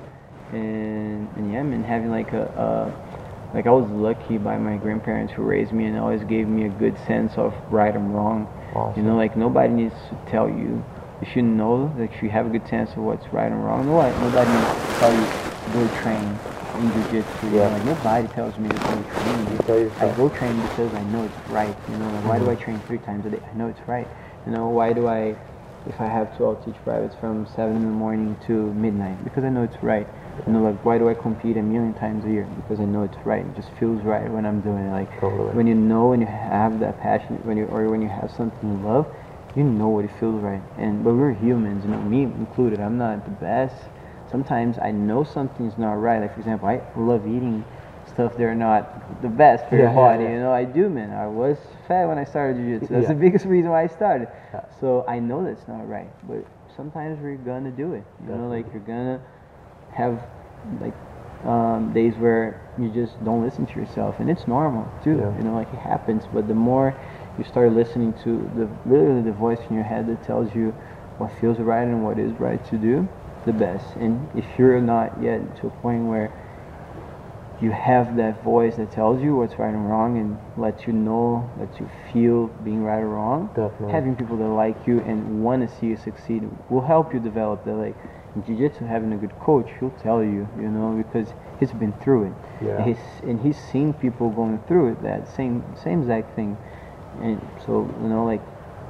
And and yeah, man, having like a, a like I was lucky by my grandparents who raised me and always gave me a good sense of right and wrong. Awesome. You know, like nobody needs to tell you. You should know that you have a good sense of what's right and wrong. No, nobody needs to tell you to go train in jiu-jitsu. You know, Yeah. Like nobody tells me to go train. You I go train because I know it's right. You know, like why do mm-hmm. I train three times a day? I know it's right. You know, why do I, if I have to, I'll teach privates from seven in the morning to midnight because I know it's right. You know, like why do I compete a million times a year? Because I know it's right. It just feels right when I'm doing it. Like Totally. when you know and you have that passion, when you or when you have something you love, you know what it feels right. And but we're humans, you know, me included. I'm not the best. Sometimes I know something's not right. Like for example, I love eating stuff that are not the best for Yeah, your body. yeah. You know, I do, man. I was fat when I started jiu-jitsu. That's the biggest reason why I started. So I know that's not right. But sometimes we're gonna do it. You know, like you're gonna have like um, days where you just don't listen to yourself, and it's normal too. Yeah. You know, like it happens. But the more you start listening to the literally the voice in your head that tells you what feels right and what is right to do, the best. And if you're not yet to a point where you have that voice that tells you what's right and wrong and lets you know, lets you feel being right or wrong. Definitely. Having people that like you and want to see you succeed will help you develop that. Like jiu-jitsu, having a good coach, he'll tell you, you know, because he's been through it. Yeah. He's and he's seen people going through it. That same same exact thing. And so you know, like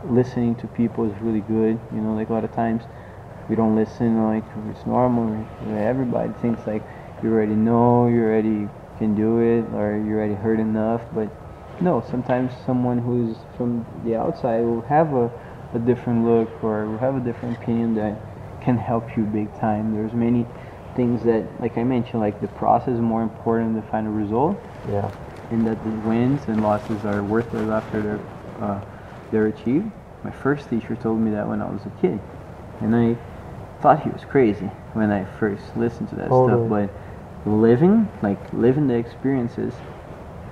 listening to people is really good. You know, like a lot of times we don't listen like it's normal. Everybody thinks like you already know, you already can do it, or you already heard enough. But no, sometimes someone who's from the outside will have a, a different look or will have a different opinion that can help you big time. There's many things that, like I mentioned, like the process is more important than the final result Yeah. and that the wins and losses are worthless after they're uh, they're achieved. My first teacher told me that when I was a kid, and I thought he was crazy when I first listened to that Totally. stuff. But living, like living the experiences,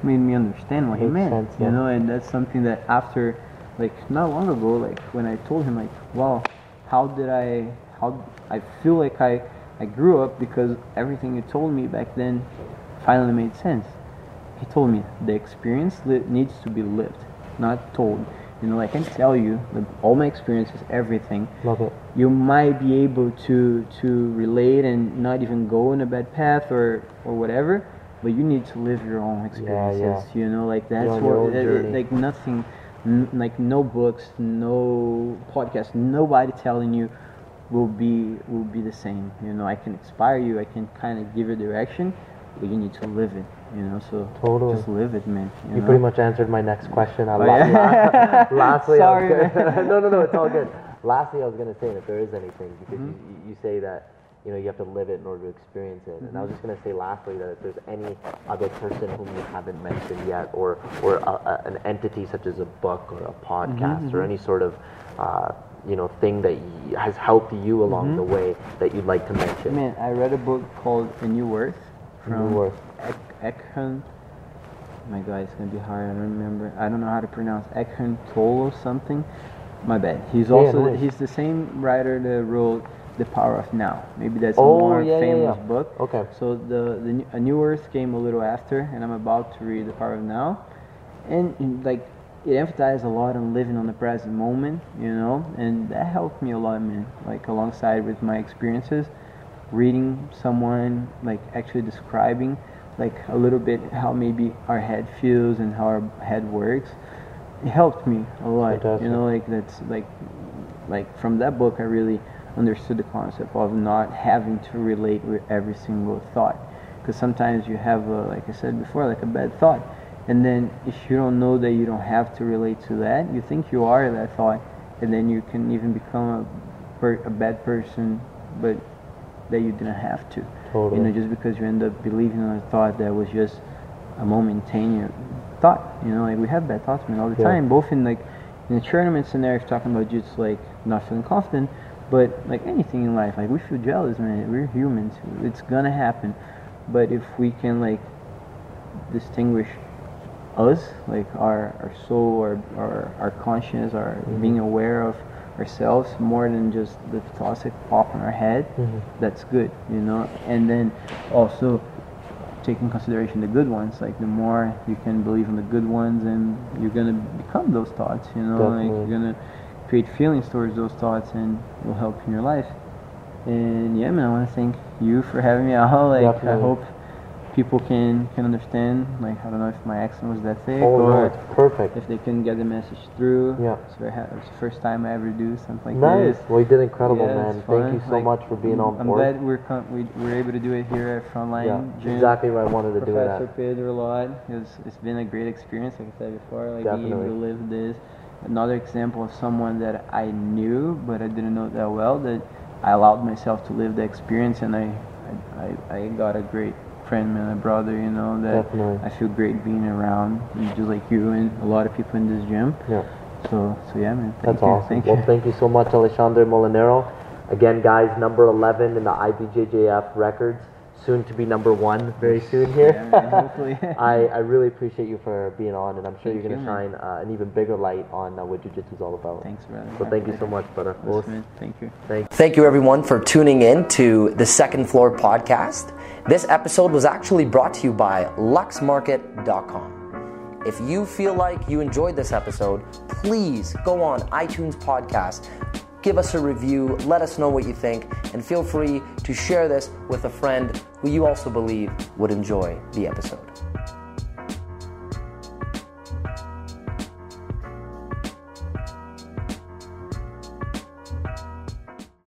made me understand what he meant. sense, you know, and that's something that after, like not long ago, like when I told him, like, wow, how did I, how I feel like I, I grew up because everything you told me back then finally made sense. He told me the experience needs to be lived, not told. You know, I can tell you that all my experiences, everything, Love it. you might be able to to relate and not even go in a bad path or or whatever but you need to live your own experiences you know like that's what it- it- eh, eh, journey. like nothing n- like no books no podcast nobody telling you will be will be the same you know i can inspire you i can kind of give you direction but you need to live it you know so Totally. just live it man you, You know? pretty much answered my next question. I Oh, la- yeah? la- lastly, I was Sorry, no, no, no, it's all good. Lastly, I was gonna say if there is anything because Mm-hmm. you, you say that you know you have to live it in order to experience it, and I Mm-hmm. was just gonna say lastly that if there's any other person whom you haven't mentioned yet, or or a, a, an entity such as a book or a podcast Mm-hmm, or any sort of uh, you know thing that y- has helped you along Mm-hmm. the way that you'd like to mention. Man, I read a book called A New Earth from New Eckhart. My God, it's gonna be hard. I don't remember. I don't know how to pronounce Eckhart Tolle or something. My bad. He's also no worries. he's the same writer that wrote The Power of Now. Maybe that's Oh, a more yeah, yeah, famous yeah. book. Okay. So the, the New- A New Earth came a little after, and I'm about to read The Power of Now, and like it emphasized a lot on living on the present moment, you know, and that helped me a lot, man. Like alongside with my experiences, reading someone like actually describing like a little bit how maybe our head feels and how our head works it helped me a lot you know like that's like like from that book i really understood the concept of not having to relate with every single thought because sometimes you have a, like i said before like a bad thought and then if you don't know that you don't have to relate to that you think you are that thought and then you can even become a, per, a bad person but that you didn't have to Totally. you know just because you end up believing in a thought that was just a momentary thought you know like we have bad thoughts man all the Yeah. time both in like in the tournament scenario talking about just like not feeling confident but like anything in life like we feel jealous man we're humans it's gonna happen but if we can like distinguish us like our, our soul our, our, our conscience our mm-hmm. being aware of ourselves more than just the thoughts that pop in our head mm-hmm. that's good you know? And then also take in consideration the good ones like the more you can believe in the good ones and you're gonna become those thoughts you know? Like you're gonna create feelings towards those thoughts and will help in your life. And yeah man i want to thank you for having me out. Like i hope people can can understand like i don't know if my accent was that thick Oh no, or it's perfect. if they can get the message through Yeah. it's, very ha- it's the first time i ever do something like Nice. this Nice. Well, you did incredible, Yeah, man. Thank you so Like, much for being on board. I'm glad we're com- we we're able to do it here at Frontline yeah, Gym. exactly where I wanted to do it Professor. Pedro Lod. It's, it's been a great experience, like I said before, like being able to live this. Another example of someone that I knew but I didn't know that well that I allowed myself to live the experience and I I, I, I got a great friend and a brother, you know, that Definitely. I feel great being around, just like you and a lot of people in this gym. Yeah. So so yeah man, thank That's you. awesome. Thank well, you. thank you so much, Alexandre Molinaro. Again, guys, number 11 in the IBJJF records. Soon to be number one very soon here. Yeah, man, hopefully. I, I really appreciate you for being on, and I'm sure Thank you're going to shine uh, an even bigger light on uh, what Jiu Jitsu is all about. Thanks, brother. So thank you so much, brother. We'll Listen, Thank you. thank Thank you, everyone, for tuning in to the Second Floor podcast. This episode was actually brought to you by luxmarket.com. If you feel like you enjoyed this episode, please go on iTunes Podcast, give us a review, let us know what you think, and feel free to share this with a friend who you also believe would enjoy the episode.